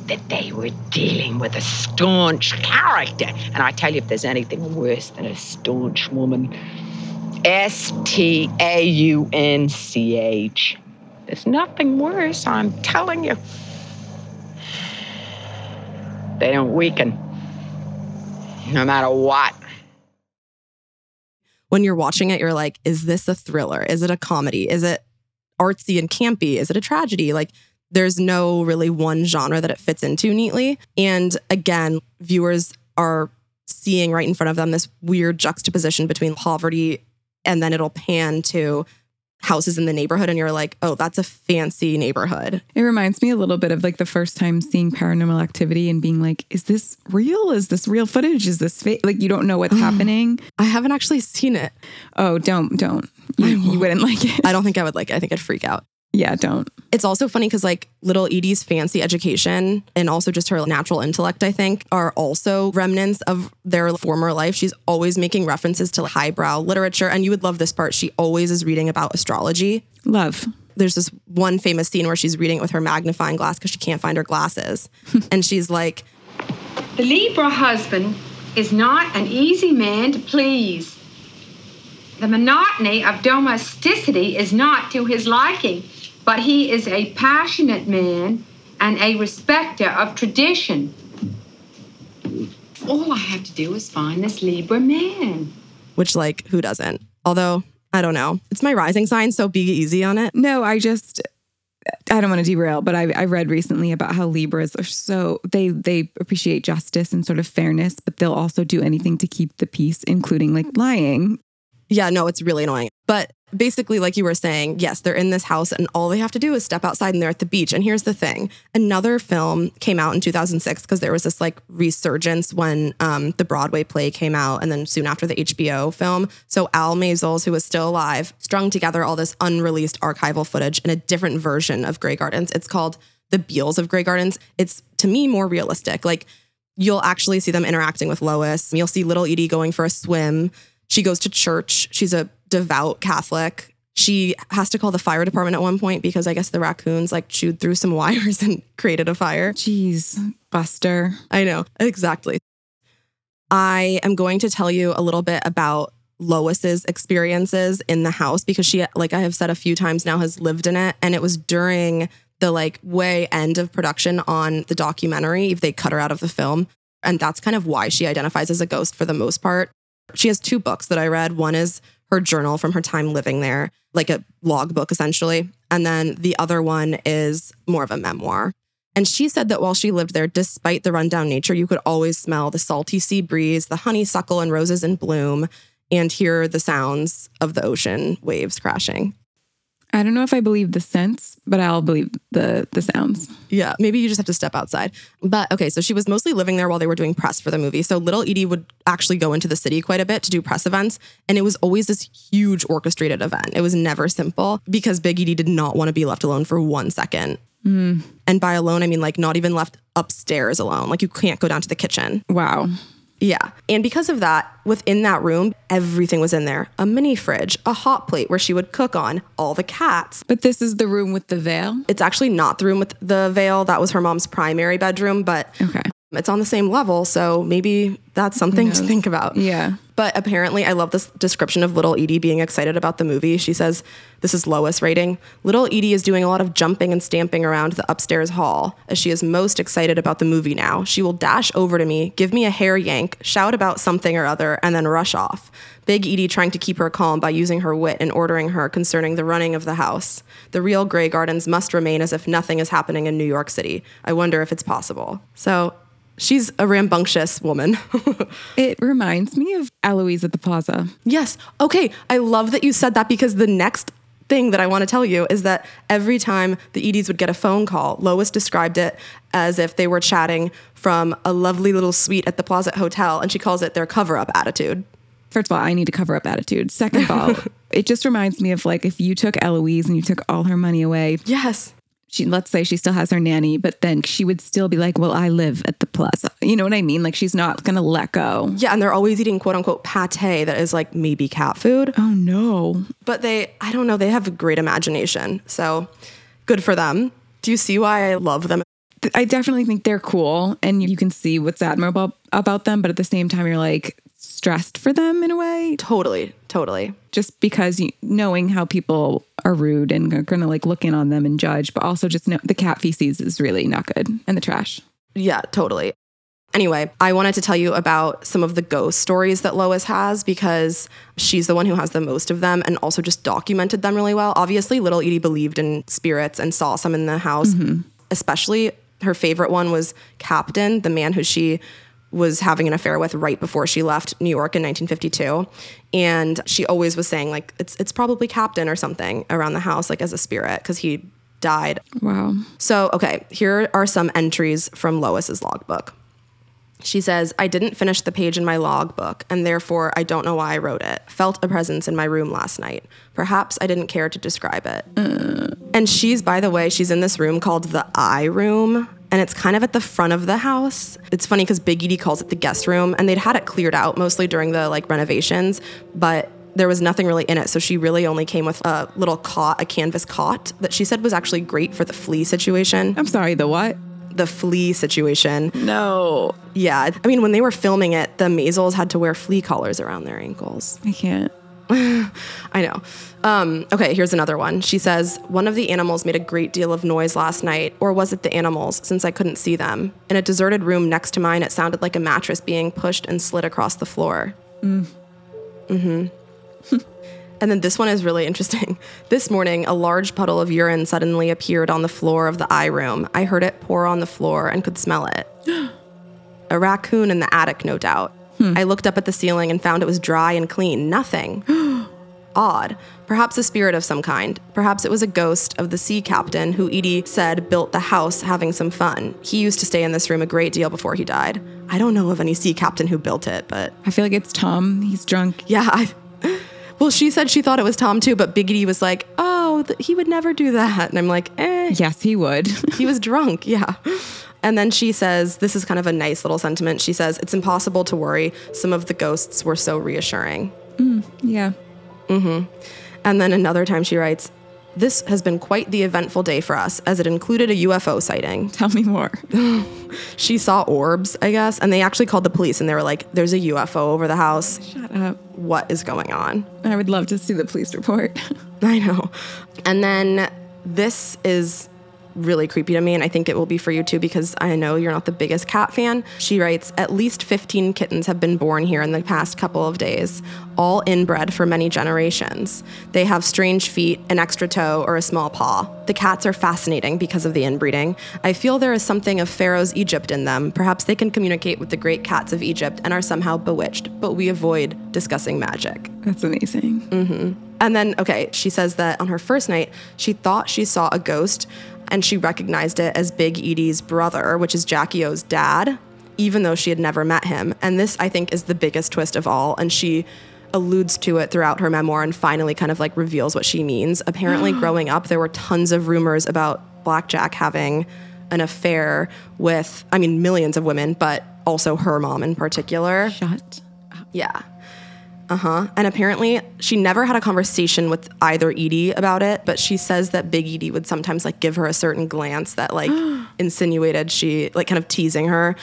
Speaker 1: that they were dealing with a staunch character. And I tell you, if there's anything worse than a staunch woman, S T A U N C H. There's nothing worse, I'm telling you. They don't weaken, no matter what.
Speaker 2: When you're watching it, you're like, is this a thriller? Is it a comedy? Is it artsy and campy? Is it a tragedy? Like, there's no really one genre that it fits into neatly. And again, viewers are seeing right in front of them this weird juxtaposition between poverty and then it'll pan to houses in the neighborhood and you're like, "Oh, that's a fancy neighborhood."
Speaker 3: It reminds me a little bit of like the first time seeing paranormal activity and being like, is this real? Is this real footage? Is this fake? Like you don't know what's happening.
Speaker 2: I haven't actually seen it.
Speaker 3: Oh, don't, don't. You, you wouldn't like it.
Speaker 2: I don't think I would like it. I think I'd freak out.
Speaker 3: Yeah, don't.
Speaker 2: It's also funny because like little Edie's fancy education and also just her natural intellect, I think, are also remnants of their former life. She's always making references to highbrow literature. And you would love this part. She always is reading about astrology.
Speaker 3: Love.
Speaker 2: There's this one famous scene where she's reading it with her magnifying glass because she can't find her glasses. (laughs) and she's like,
Speaker 4: The Libra husband is not an easy man to please. The monotony of domesticity is not to his liking, but he is a passionate man and a respecter of tradition. All I have to do is find this Libra man.
Speaker 2: which like, who doesn't? Although, I don't know. It's my rising sign, so be easy on it.
Speaker 3: No, I just I don't want to derail, but I, I read recently about how Libras are so they they appreciate justice and sort of fairness, but they'll also do anything to keep the peace, including like lying.
Speaker 2: Yeah, no, it's really annoying. But basically, like you were saying, yes, they're in this house and all they have to do is step outside and they're at the beach. And here's the thing another film came out in 2006 because there was this like resurgence when um, the Broadway play came out and then soon after the HBO film. So Al who was still alive, strung together all this unreleased archival footage in a different version of Grey Gardens. It's called The Beals of Grey Gardens. It's to me more realistic. Like, you'll actually see them interacting with Lois. You'll see little Edie going for a swim. She goes to church. She's a devout Catholic. She has to call the fire department at one point because I guess the raccoons like chewed through some (laughs) wires and created a fire.
Speaker 3: Jeez, Buster.
Speaker 2: I know, exactly. I am going to tell you a little bit about Lois's experiences in the house because she, like I have said a few times now, has lived in it. And it was during the like way end of production on the documentary, if they cut her out of the film. And that's kind of why she identifies as a ghost for the most part. She has two books that I read. One is her journal from her time living there, like a logbook essentially. And then the other one is more of a memoir. And she said that while she lived there, despite the rundown nature, you could always smell the salty sea breeze, the honeysuckle and roses in bloom. and hear the sounds of the ocean waves crashing.
Speaker 3: I don't know if I believe the sense, but I'll believe the the sounds.
Speaker 2: Yeah, maybe you just have to step outside. But okay, so she was mostly living there while they were doing press for the movie. So little Edie would actually go into the city quite a bit to do press events. And it was always this huge orchestrated event. It was never simple because Big Edie did not want to be left alone for one second. Mm. And by alone, I mean like not even left upstairs alone. Like you can't go down to the kitchen.
Speaker 3: Wow.
Speaker 2: Yeah. And because of that, within that room, everything was in there a mini fridge, a hot plate where she would cook on, all the cats.
Speaker 3: But this is the room with the veil.
Speaker 2: It's actually not the room with the veil. That was her mom's primary bedroom, but
Speaker 3: Okay.
Speaker 2: It's on the same level. So maybe that's something to think about.
Speaker 3: Yeah.
Speaker 2: But apparently, I love this description of little Edie being excited about the movie. She says, This is Lois rating. Little Edie is doing a lot of jumping and stamping around the upstairs hall as she is most excited about the movie now. She will dash over to me, give me a hair yank, shout about something or other, and then rush off. Big Edie trying to keep her calm by using her wit and ordering her concerning the running of the house. The real Grey Gardens must remain as if nothing is happening in New York City. I wonder if it's possible. So she's a rambunctious woman. (laughs)
Speaker 3: It reminds me of Eloise at the plaza.
Speaker 2: Yes. Okay. I love that you said that because the next thing that I want to tell you is that every time the Edie's would get a phone call, Lois described it as if they were chatting from a lovely little suite at the Plaza Hotel, and she calls it their cover up attitude.
Speaker 3: First of all, I need to cover up attitude. Second of all, (laughs) it just reminds me of like if you took Eloise and you took all her money away,
Speaker 2: Yes.
Speaker 3: She let's say she still has her nanny, but then she would still be like, "Well, I live at the plaza." You know what I mean? Like she's not going to let go.
Speaker 2: Yeah. And they're always eating quote unquote pate that is like maybe cat food.
Speaker 3: Oh no.
Speaker 2: But they, I don't know, they have a great imagination. So good for them. Do you see why I love them?
Speaker 3: I definitely think they're cool and you can see what's admirable about them, but at the same time you're like stressed for them in a way
Speaker 2: Totally. Totally.
Speaker 3: just because you knowing how people are rude and are going to like look in on them and judge, but also just know the cat feces is really not good and the trash.
Speaker 2: Yeah, totally. Anyway, I wanted to tell you about some of the ghost stories that Lois has because she's the one who has the most of them and also just documented them really well. Obviously, little Edie believed in spirits and saw some in the house. Mm-hmm. Especially her favorite one was Captain, the man who she was having an affair with right before she left New York in 1952. And she always was saying like it's it's probably Captain or something around the house like as a spirit because he died
Speaker 3: Wow.
Speaker 2: so, okay, here are some entries from Lois's logbook. She says, I didn't finish the page in my logbook, and therefore I don't know why I wrote it. Felt a presence in my room last night. Perhaps I didn't care to describe it. Uh. And she's, by the way, she's in this room called the I room, and it's kind of at the front of the house. It's funny because Big Edie calls it the guest room, and they'd had it cleared out mostly during the like renovations, but there was nothing really in it. So she really only came with a little cot, a canvas cot that she said was actually great for the flea situation.
Speaker 3: I'm sorry, the what?
Speaker 2: The flea situation.
Speaker 3: No.
Speaker 2: Yeah. I mean, when they were filming it, the Maysles had to wear flea collars around their ankles.
Speaker 3: I can't. (laughs)
Speaker 2: I know. Um, okay, here's another one. She says, One of the animals made a great deal of noise last night, or was it the animals, since I couldn't see them? In a deserted room next to mine, it sounded like a mattress being pushed and slid across the floor. Mm. hmm. (laughs) and then this one is really interesting. (laughs) This morning, a large puddle of urine suddenly appeared on the floor of the eye room. I heard it pour on the floor and could smell it. (gasps) a raccoon in the attic, no doubt. I looked up at the ceiling and found it was dry and clean. Nothing. (gasps) Odd. Perhaps a spirit of some kind. Perhaps it was a ghost of the sea captain who Edie said built the house having some fun. He used to stay in this room a great deal before he died. I don't know of any sea captain who built it, but
Speaker 3: I feel like it's Tom. He's drunk.
Speaker 2: yeah. I, (laughs) well, she said she thought it was Tom too, but Big Edie was like, oh, th- he would never do that. And I'm like, eh,
Speaker 3: Yes, he would.
Speaker 2: he was (laughs) drunk, yeah. And then she says, this is kind of a nice little sentiment. She says, it's impossible to worry. Some of the ghosts were so reassuring.
Speaker 3: Mm, yeah. Mm-hmm.
Speaker 2: And then another time she writes, This has been quite the eventful day for us, as it included a UFO sighting.
Speaker 3: Tell me more. (laughs)
Speaker 2: She saw orbs, I guess, and they actually called the police and they were like, There's a UFO over the house.
Speaker 3: Shut up.
Speaker 2: What is going on?
Speaker 3: I would love to see the police report. (laughs)
Speaker 2: I know. And then this is really creepy to me, and I think it will be for you too because I know you're not the biggest cat fan. She writes At least 15 kittens have been born here in the past couple of days, all inbred for many generations. They have strange feet, an extra toe, or a small paw. The cats are fascinating because of the inbreeding. I feel there is something of Pharaoh's Egypt in them. Perhaps they can communicate with the great cats of Egypt and are somehow bewitched, but we avoid discussing magic.
Speaker 3: That's amazing. Mm-hmm.
Speaker 2: And then, okay, she says that on her first night, she thought she saw a ghost and she recognized it as Big Edie's brother, which is Jackie O's dad, even though she had never met him. And this, I think, is the biggest twist of all. And she alludes to it throughout her memoir and finally kind of like reveals what she means. Apparently, (gasps) growing up, there were tons of rumors about Blackjack having an affair with, I mean, millions of women, but also her mom in particular.
Speaker 3: Shut.
Speaker 2: Yeah. Uh huh. And apparently, she never had a conversation with either Edie about it, but she says that Big Edie would sometimes like give her a certain glance that like (gasps) insinuated she, like, kind of teasing her.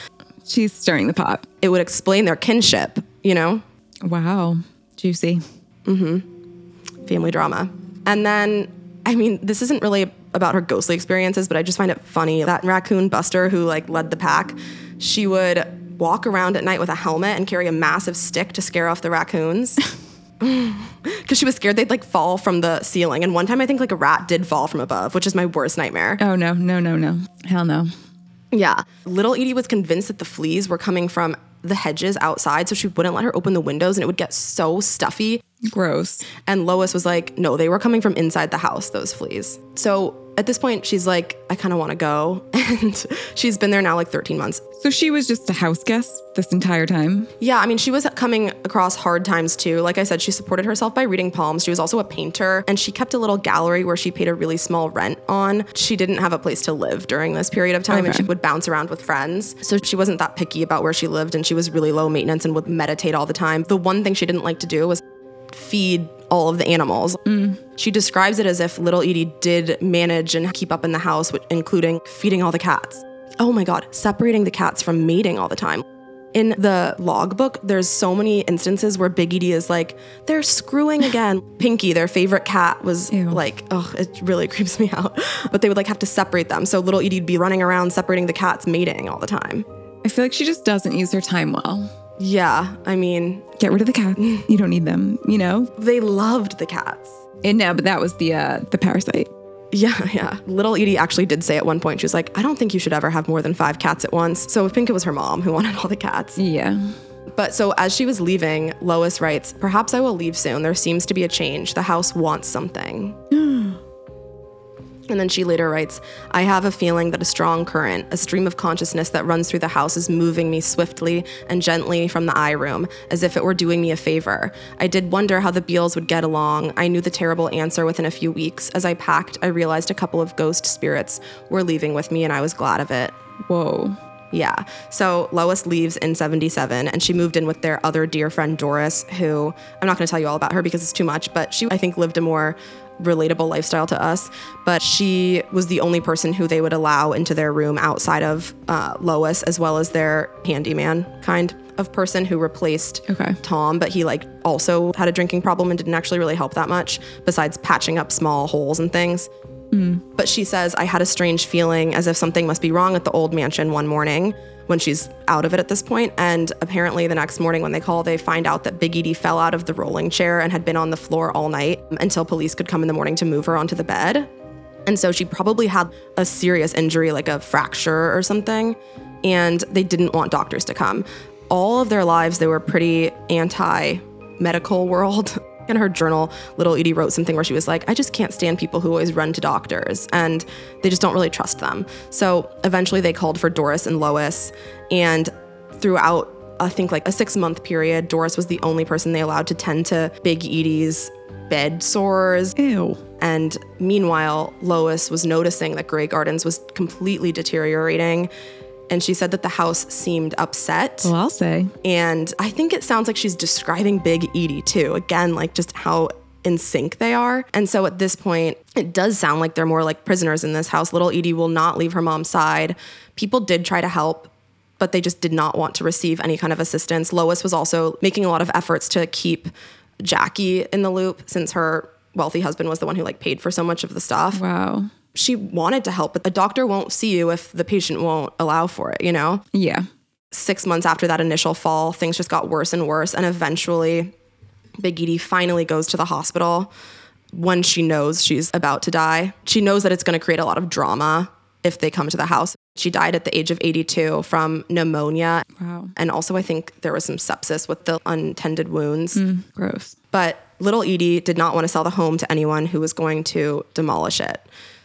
Speaker 3: She's stirring the pot.
Speaker 2: It would explain their kinship, you know,
Speaker 3: Wow. Juicy. Mm hmm.
Speaker 2: Family drama. And then, I mean, this isn't really about her ghostly experiences, but I just find it funny that raccoon Buster, who like led the pack, she would walk around at night with a helmet and carry a massive stick to scare off the raccoons. (laughs) (laughs) Because she was scared they'd like fall from the ceiling. And one time I think like a rat did fall from above, which is my worst nightmare.
Speaker 3: Oh, no, no, no, no. Hell no.
Speaker 2: Yeah. Little Edie was convinced that the fleas were coming from the hedges outside, so she wouldn't let her open the windows and it would get so stuffy.
Speaker 3: Gross.
Speaker 2: And Lois was like, no, they were coming from inside the house, those fleas. So at this point, she's like, I kind of want to go. (laughs) And she's been there now like 13 months.
Speaker 3: So she was just a house guest this entire time.
Speaker 2: Yeah, I mean, she was coming across hard times too. Like I said, she supported herself by reading palms. She was also a painter, and she kept a little gallery where she paid a really small rent on. She didn't have a place to live during this period of time, and she would bounce around with friends. So she wasn't that picky about where she lived, and she was really low maintenance and would meditate all the time. The one thing she didn't like to do was feed all of the animals. She describes it as if little Edie did manage and keep up in the house, including feeding all the cats. Oh my God, separating the cats from mating all the time. In the logbook, there's so many instances where Big Edie is like, they're screwing again. (laughs) Pinky, their favorite cat, was
Speaker 3: Ew.
Speaker 2: like, oh, it really (laughs) creeps me out. But they would like have to separate them. So little Edie'd be running around separating the cats, mating all the time.
Speaker 3: I feel like she just doesn't use her time well.
Speaker 2: Yeah, I mean,
Speaker 3: Get rid of the cats. You don't need them, you know?
Speaker 2: they loved the cats.
Speaker 3: And no, but that was the uh the parasite.
Speaker 2: Yeah, (laughs) yeah. Little Edie actually did say at one point, she was like, I don't think you should ever have more than five cats at once. So I think it was her mom who (laughs) wanted all the cats.
Speaker 3: Yeah.
Speaker 2: But so as she was leaving, Lois writes, Perhaps I will leave soon. There seems to be a change. The house wants something. (gasps) (gasps) And then she later writes, I have a feeling that a strong current, a stream of consciousness that runs through the house is moving me swiftly and gently from the eye room, as if it were doing me a favor. I did wonder how the Beals would get along. I knew the terrible answer within a few weeks. As I packed, I realized a couple of ghost spirits were leaving with me, and I was glad of it.
Speaker 3: Whoa.
Speaker 2: Yeah. So Lois leaves in 77 and she moved in with their other dear friend Doris, who I'm not going to tell you all about her because it's too much, but she, I think, lived a more relatable lifestyle to us. But she was the only person who they would allow into their room outside of uh, Lois, as well as their handyman kind of person who replaced
Speaker 3: Okay.
Speaker 2: Tom, but he like also had a drinking problem and didn't actually really help that much besides patching up small holes and things. But she says, I had a strange feeling as if something must be wrong at the old mansion one morning when she's out of it at this point. And apparently, the next morning when they call, they find out that Big Edie fell out of the rolling chair and had been on the floor all night until police could come in the morning to move her onto the bed. And so she probably had a serious injury, like a fracture or something. And they didn't want doctors to come. All of their lives, they were pretty anti medical world. (laughs) In her journal, little Edie wrote something where she was like, I just can't stand people who always run to doctors and they just don't really trust them. So eventually they called for Doris and Lois. And throughout, I think like a six month period, Doris was the only person they allowed to tend to Big Edie's bed sores
Speaker 3: Ew.
Speaker 2: and meanwhile, Lois was noticing that Grey Gardens was completely deteriorating. And she said that the house seemed upset.
Speaker 3: Well, I'll say.
Speaker 2: And I think it sounds like she's describing Big Edie too. Again, like just how in sync they are. And so at this point, it does sound like they're more like prisoners in this house. Little Edie will not leave her mom's side. People did try to help, but they just did not want to receive any kind of assistance. Lois was also making a lot of efforts to keep Jackie in the loop since her wealthy husband was the one who like paid for so much of the stuff
Speaker 3: Wow.
Speaker 2: She wanted to help, but the doctor won't see you if the patient won't allow for it, you know?
Speaker 3: Yeah.
Speaker 2: Six months after that initial fall, things just got worse and worse. And eventually, Big Edie finally goes to the hospital when she knows she's about to die. She knows that it's going to create a lot of drama if they come to the house. She died at the age of 82 from pneumonia.
Speaker 3: Wow.
Speaker 2: And also, I think there was some sepsis with the untended wounds.
Speaker 3: Mm, gross.
Speaker 2: But little Edie did not want to sell the home to anyone who was going to demolish it.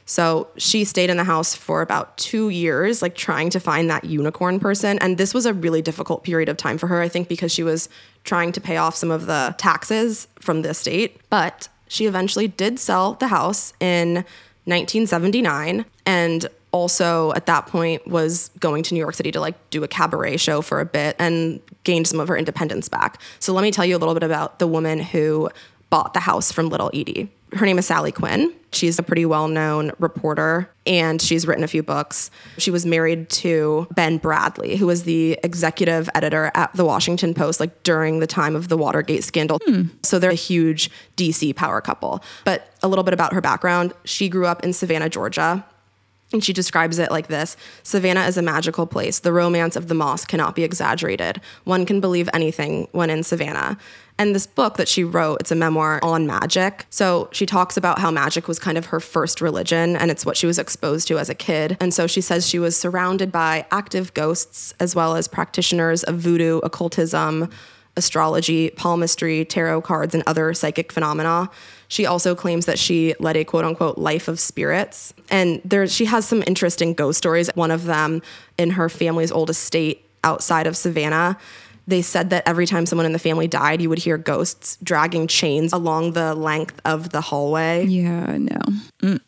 Speaker 2: So she stayed in the house for about two years, like trying to find that unicorn person. And this was a really difficult period of time for her, I think, because she was trying to pay off some of the taxes from the estate. But she eventually did sell the house in 1979 and also at that point was going to New York City to like do a cabaret show for a bit and gained some of her independence back. So let me tell you a little bit about the woman who bought the house from Little Edie. Her name is Sally Quinn. She's a pretty well-known reporter and she's written a few books. She was married to Ben Bradlee, who was the executive editor at the Washington Post like during the time of the Watergate scandal. Hmm. So they're a huge DC power couple. But a little bit about her background. She grew up in Savannah, Georgia. And she describes it like this Savannah is a magical place. The romance of the moss cannot be exaggerated. One can believe anything when in Savannah. And this book that she wrote, it's a memoir on magic. So she talks about how magic was kind of her first religion and it's what she was exposed to as a kid. And so she says she was surrounded by active ghosts as well as practitioners of voodoo, occultism, astrology, palmistry, tarot cards, and other psychic phenomena. She also claims that she led a quote unquote life of spirits. And there she has some interesting ghost stories. One of them in her family's old estate outside of Savannah. They said that every time someone in the family died, you would hear ghosts dragging chains along the length of the hallway.
Speaker 3: Yeah, no.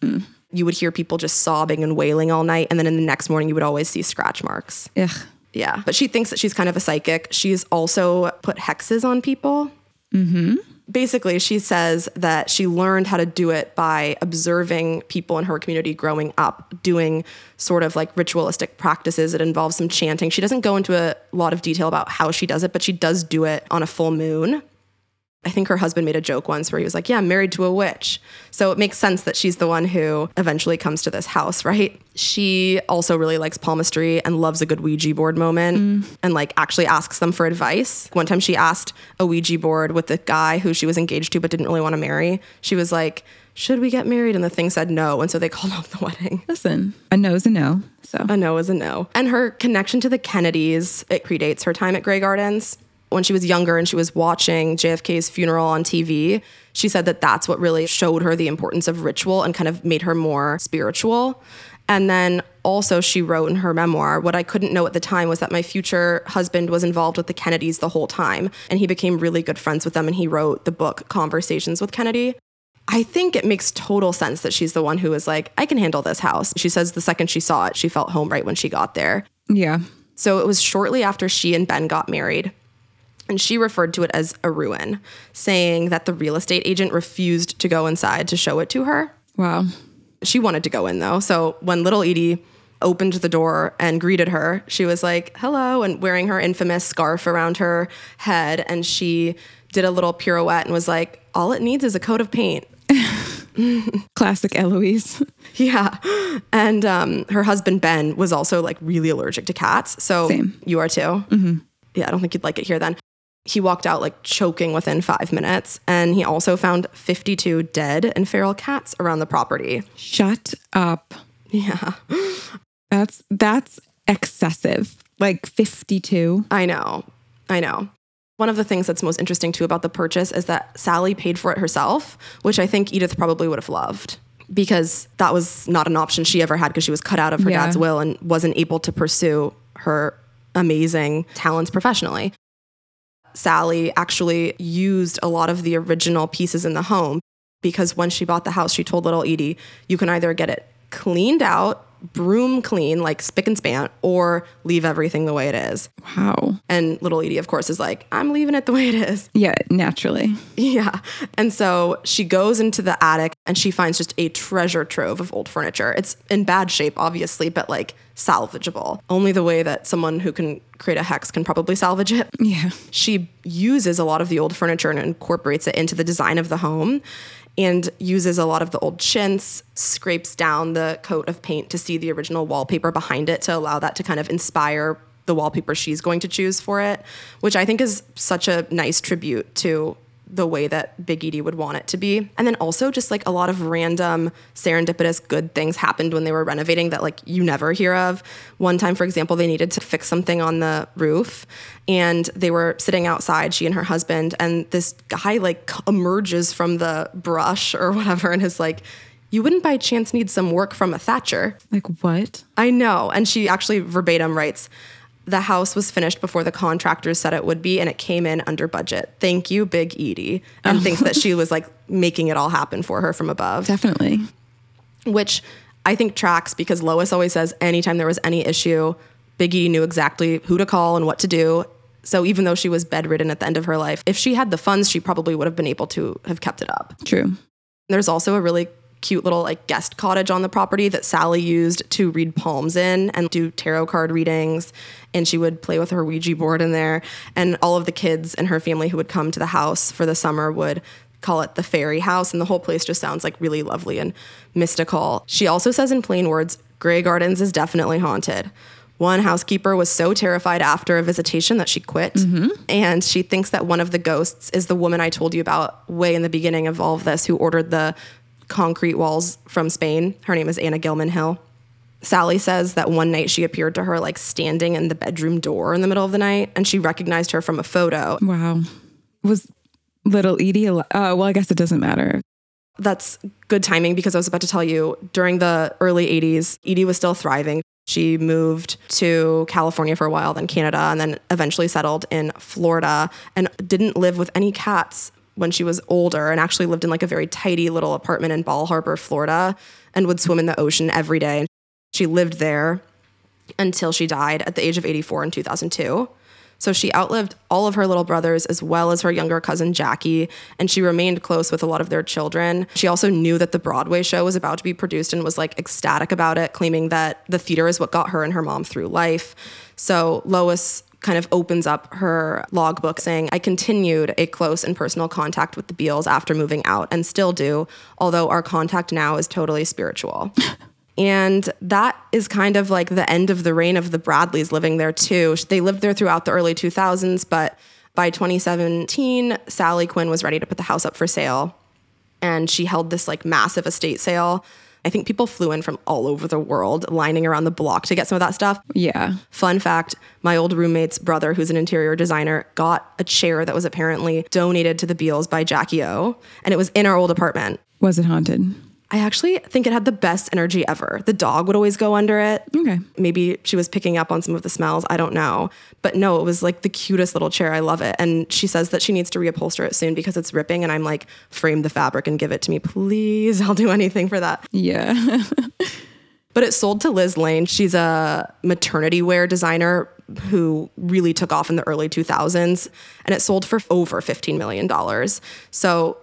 Speaker 2: You would hear people just sobbing and wailing all night. And then in the next morning, you would always see scratch marks.
Speaker 3: Ugh.
Speaker 2: Yeah. But she thinks that she's kind of a psychic. She's also put hexes on people. Basically, she says that she learned how to do it by observing people in her community growing up doing sort of like ritualistic practices. It involves some chanting. She doesn't go into a lot of detail about how she does it, but she does do it on a full moon. I think her husband made a joke once where he was like, Yeah, I'm married to a witch. So it makes sense that she's the one who eventually comes to this house, right? She also really likes palmistry and loves a good Ouija board moment mm. and like actually asks them for advice. One time she asked a Ouija board with the guy who she was engaged to but didn't really want to marry. She was like, Should we get married? And the thing said no. And so they (laughs) called off the wedding.
Speaker 3: Listen, a no is a no. So
Speaker 2: A no is a no. And her connection to the Kennedys, it predates her time at Grey Gardens. When she was younger and she was watching JFK's funeral on TV, she said that that's what really showed her the importance of ritual and kind of made her more spiritual. And then also, she wrote in her memoir, What I couldn't know at the time was that my future husband was involved with the Kennedys the whole time. And he became really good friends with them. And he wrote the book Conversations with Kennedy. I think it makes total sense that she's the one who was like, I can handle this house. She says the second she saw it, she felt home right when she got there.
Speaker 3: yeah.
Speaker 2: So it was shortly after she and Ben got married. And she referred to it as a ruin, saying that the real estate agent refused to go inside to show it to her.
Speaker 3: Wow.
Speaker 2: She wanted to go in though. So when little Edie opened the door and greeted her, she was like, hello, and wearing her infamous scarf around her head. And she did a little pirouette and was like, all it needs is a coat of paint. (laughs)
Speaker 3: Classic Eloise. (laughs)
Speaker 2: Yeah. And um, her husband, Ben, was also like really allergic to cats. So
Speaker 3: Same.
Speaker 2: you are too. Yeah, I don't think you'd like it here then. He walked out like choking within five minutes. And he also found 52 dead and feral cats around the property.
Speaker 3: Shut up.
Speaker 2: Yeah.
Speaker 3: That's that's excessive. Like 52.
Speaker 2: I know. I know. One of the things that's most interesting too about the purchase is that Sally paid for it herself, which I think Edith probably would have loved because that was not an option she ever had because she was cut out of her
Speaker 3: Yeah.
Speaker 2: dad's will and wasn't able to pursue her amazing talents professionally. Sally actually used a lot of the original pieces in the home because when she bought the house, she told little Edie, you can either get it cleaned out, broom clean, like spick and span, or leave everything the way it is.
Speaker 3: Wow.
Speaker 2: And little Edie, of course, is like, I'm leaving it the way it is.
Speaker 3: Yeah, naturally.
Speaker 2: Yeah. And so she goes into the attic and she finds just a treasure trove of old furniture. It's in bad shape, obviously, but like salvageable. Only the way that someone who can create a hex can probably salvage it.
Speaker 3: Yeah.
Speaker 2: She uses a lot of the old furniture and incorporates it into the design of the home. And uses a lot of the old chintz, scrapes down the coat of paint to see the original wallpaper behind it to allow that to kind of inspire the wallpaper she's going to choose for it, which I think is such a nice tribute to the way that Big Edie would want it to be. And then also just like a lot of random serendipitous good things happened when they were renovating that like you never hear of. One time, for example, they needed to fix something on the roof and they were sitting outside, she and her husband, and this guy like emerges from the brush or whatever and is like, you wouldn't by chance need some work from a Thatcher.
Speaker 3: Like what?
Speaker 2: I know. And she actually verbatim writes, the house was finished before the contractors said it would be, and it came in under budget. Thank you, Big Edie. And oh. thinks that she (laughs) was like making it all happen for her from above,
Speaker 3: Definitely.
Speaker 2: which I think tracks because Lois always says anytime there was any issue, Big Edie knew exactly who to call and what to do. So even though she was bedridden at the end of her life, if she had the funds, she probably would have been able to have kept it up.
Speaker 3: True.
Speaker 2: There's also a really cute little like guest cottage on the property that Sally used to read palms in and do tarot card readings. And she would play with her Ouija board in there. And all of the kids and her family who would come to the house for the summer would call it the fairy house. And the whole place just sounds like really lovely and mystical. She also says in plain words, Grey Gardens is definitely haunted. One housekeeper was so terrified after a visitation that she quit. Mm-hmm. And she thinks that one of the ghosts is the woman I told you about way in the beginning of all of this who ordered the concrete walls from Spain. Her name is Anna Gilman Hill. Sally says that one night she appeared to her like standing in the bedroom door in the middle of the night and she recognized her from a photo.
Speaker 3: Wow. Was little Edie? Uh, well, I guess it doesn't matter.
Speaker 2: That's good timing because I was about to tell you during the early 80s, Edie was still thriving. She moved to California for a while, then Canada, and then eventually settled in Florida and didn't live with any cats when she was older and actually lived in like a very tidy little apartment in Bal Harbour, Florida, and would swim in the ocean every day. She lived there until she died at the age of 84 in 2002. So she outlived all of her little brothers as well as her younger cousin Jackie, and she remained close with a lot of their children. She also knew that the Broadway show was about to be produced and was like ecstatic about it, claiming that the theater is what got her and her mom through life. So Lois kind of opens up her logbook saying, I continued a close and personal contact with the Beals after moving out and still do, although our contact now is totally spiritual. (laughs) And that is kind of like the end of the reign of the Bradlees living there too. They lived there throughout the early 2000s, but by 2017, Sally Quinn was ready to put the house up for sale. And she held this like massive estate sale. I think people flew in from all over the world lining around the block to get some of that stuff.
Speaker 3: Yeah.
Speaker 2: Fun fact my old roommate's brother, who's an interior designer, got a chair that was apparently donated to the Beals by Jackie O, and it was in our old apartment.
Speaker 3: Was it haunted?
Speaker 2: I actually think it had the best energy ever. The dog would always go under it.
Speaker 3: Okay.
Speaker 2: Maybe she was picking up on some of the smells. I don't know. But no, it was like the cutest little chair. I love it. And she says that she needs to reupholster it soon because it's ripping. And I'm like, frame the fabric and give it to me, please. (laughs) I'll do anything for that.
Speaker 3: Yeah. (laughs)
Speaker 2: But it sold to Liz Lange. She's a maternity wear designer who really took off in the early 2000s. And it sold for over $15 million. So,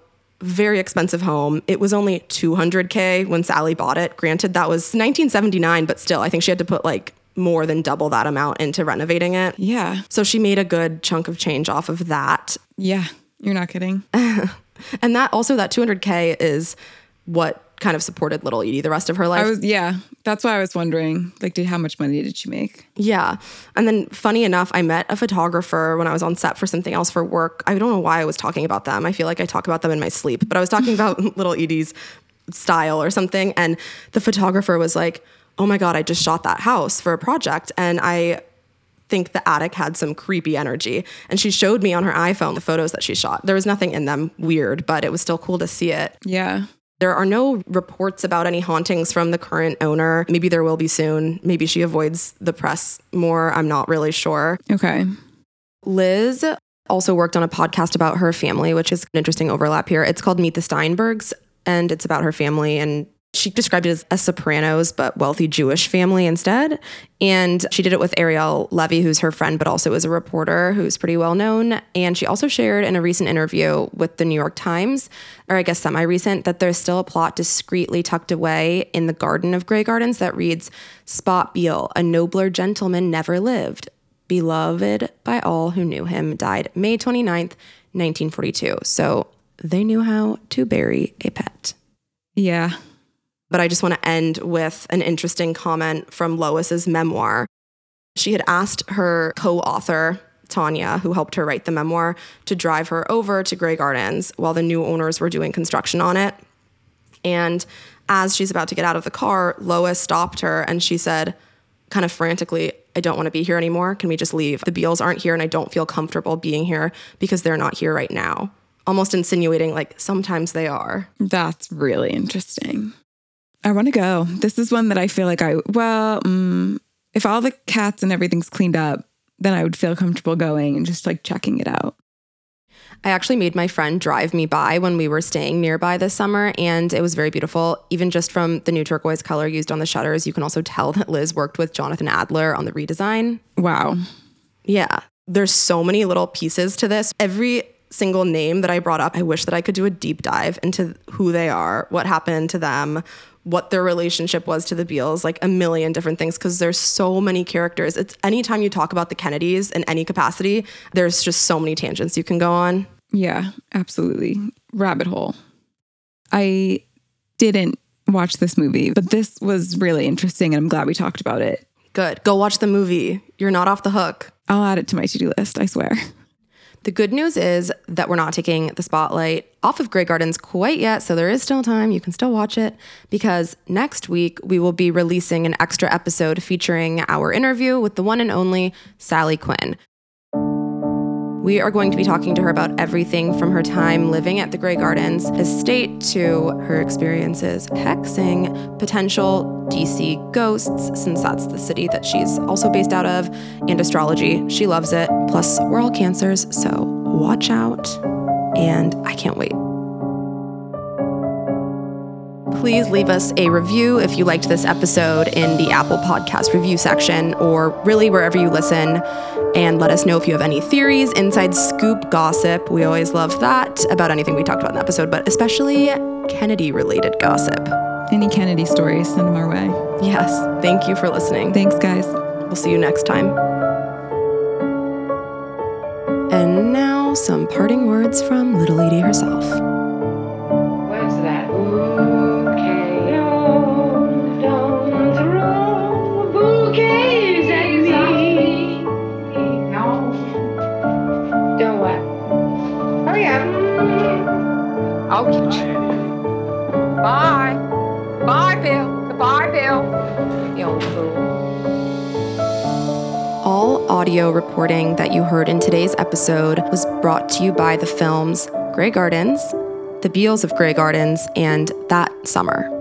Speaker 2: very expensive home. It was only 200K when Sally bought it. Granted, that was 1979, but still, I think she had to put like more than double that amount into renovating it.
Speaker 3: yeah.
Speaker 2: So she made a good chunk of change off of that.
Speaker 3: Yeah. You're not kidding. (laughs)
Speaker 2: And that also, that 200K is what kind of supported little Edie the rest of her life.
Speaker 3: I was, yeah. That's why I was wondering, like, did how much money did she make?
Speaker 2: Yeah. And then, funny enough, I met a photographer when I was on set for something else for work. I don't know why I was talking about them. I feel like I talk about them in my sleep, but I was talking about (laughs) little Edie's style or something. And the photographer was like, Oh my God, I just shot that house for a project. And I think the attic had some creepy energy. And she showed me on her iPhone the photos that she shot. There was nothing in them weird, but it was still cool to see it.
Speaker 3: Yeah.
Speaker 2: There are no reports about any hauntings from the current owner. Maybe there will be soon. Maybe she avoids the press more. I'm not really sure.
Speaker 3: Okay.
Speaker 2: Liz also worked on a podcast about her family, which is an interesting overlap here. It's called Meet the Steinbergs, and it's about her family. And she described it as a Sopranos, but wealthy Jewish family instead. And she did it with Ariel Levy, who's her friend, but also is a reporter who's pretty well known. And she also shared in a recent interview with the New York Times, or I guess semi recent, that there's still a plot discreetly tucked away in the garden of Grey Gardens that reads Spot Beale, a nobler gentleman never lived beloved by all who knew him, died May 29th, 1942. So they knew how to bury a pet.
Speaker 3: Yeah.
Speaker 2: But I just want to end with an interesting comment from Lois's memoir. She had asked her co author, Tanya, who helped her write the memoir, to drive her over to Grey Gardens while the new owners were doing construction on it. And as she's about to get out of the car, Lois stopped her and she said, kind of frantically, I don't want to be here anymore. Can we just leave? The Beals aren't here and I don't feel comfortable being here because they're not here right now. Almost insinuating, like, sometimes they are.
Speaker 3: That's really interesting. I want to go. This is one that I feel like I, well, mm, if all the cats and everything's cleaned up, then I would feel comfortable going and just like checking it out.
Speaker 2: I actually made my friend drive me by when we were staying nearby this summer, and it was very beautiful. Even just from the new turquoise color used on the shutters, you can also tell that Liz worked with Jonathan Adler on the redesign.
Speaker 3: Wow.
Speaker 2: Yeah, there's so many little pieces to this. Every single name that I brought up, I wish that I could do a deep dive into who they are, what happened to them, what their relationship was to the Beals, like a million different things, because there's so many characters. It's anytime you talk about the Kennedys in any capacity, there's just so many tangents you can go on.
Speaker 3: Yeah, absolutely. Rabbit hole. I didn't watch this movie, but this was really interesting and I'm glad we talked about it.
Speaker 2: Good. Go watch the movie. You're not off the hook.
Speaker 3: I'll add it to my to do list, I swear.
Speaker 2: The good news is that we're not taking the spotlight off of Grey Gardens quite yet, so there is still time. You can still watch it because next week we will be releasing an extra episode featuring our interview with the one and only Sally Quinn. We are going to be talking to her about everything from her time living at the Grey Gardens estate to her experiences hexing, potential DC ghosts, since that's the city that she's also based out of, and astrology. She loves it. Plus, we're all cancers, so watch out. And I can't wait. Please leave us a review if you liked this episode in the Apple Podcast review section or really wherever you listen. And let us know if you have any theories, inside scoop gossip. We always love that about anything we talked about in the episode, but especially Kennedy related gossip.
Speaker 3: Any Kennedy stories, send them our way.
Speaker 2: Yes. Thank you for listening.
Speaker 3: Thanks, guys.
Speaker 2: We'll see you next time. And now, some parting words from Little Edie herself.
Speaker 4: Okay. Bye. Bye, Bill. Goodbye, Bill. You old fool.
Speaker 2: All audio reporting that you heard in today's episode was brought to you by the films Grey Gardens, The Beals of Grey Gardens, and That Summer.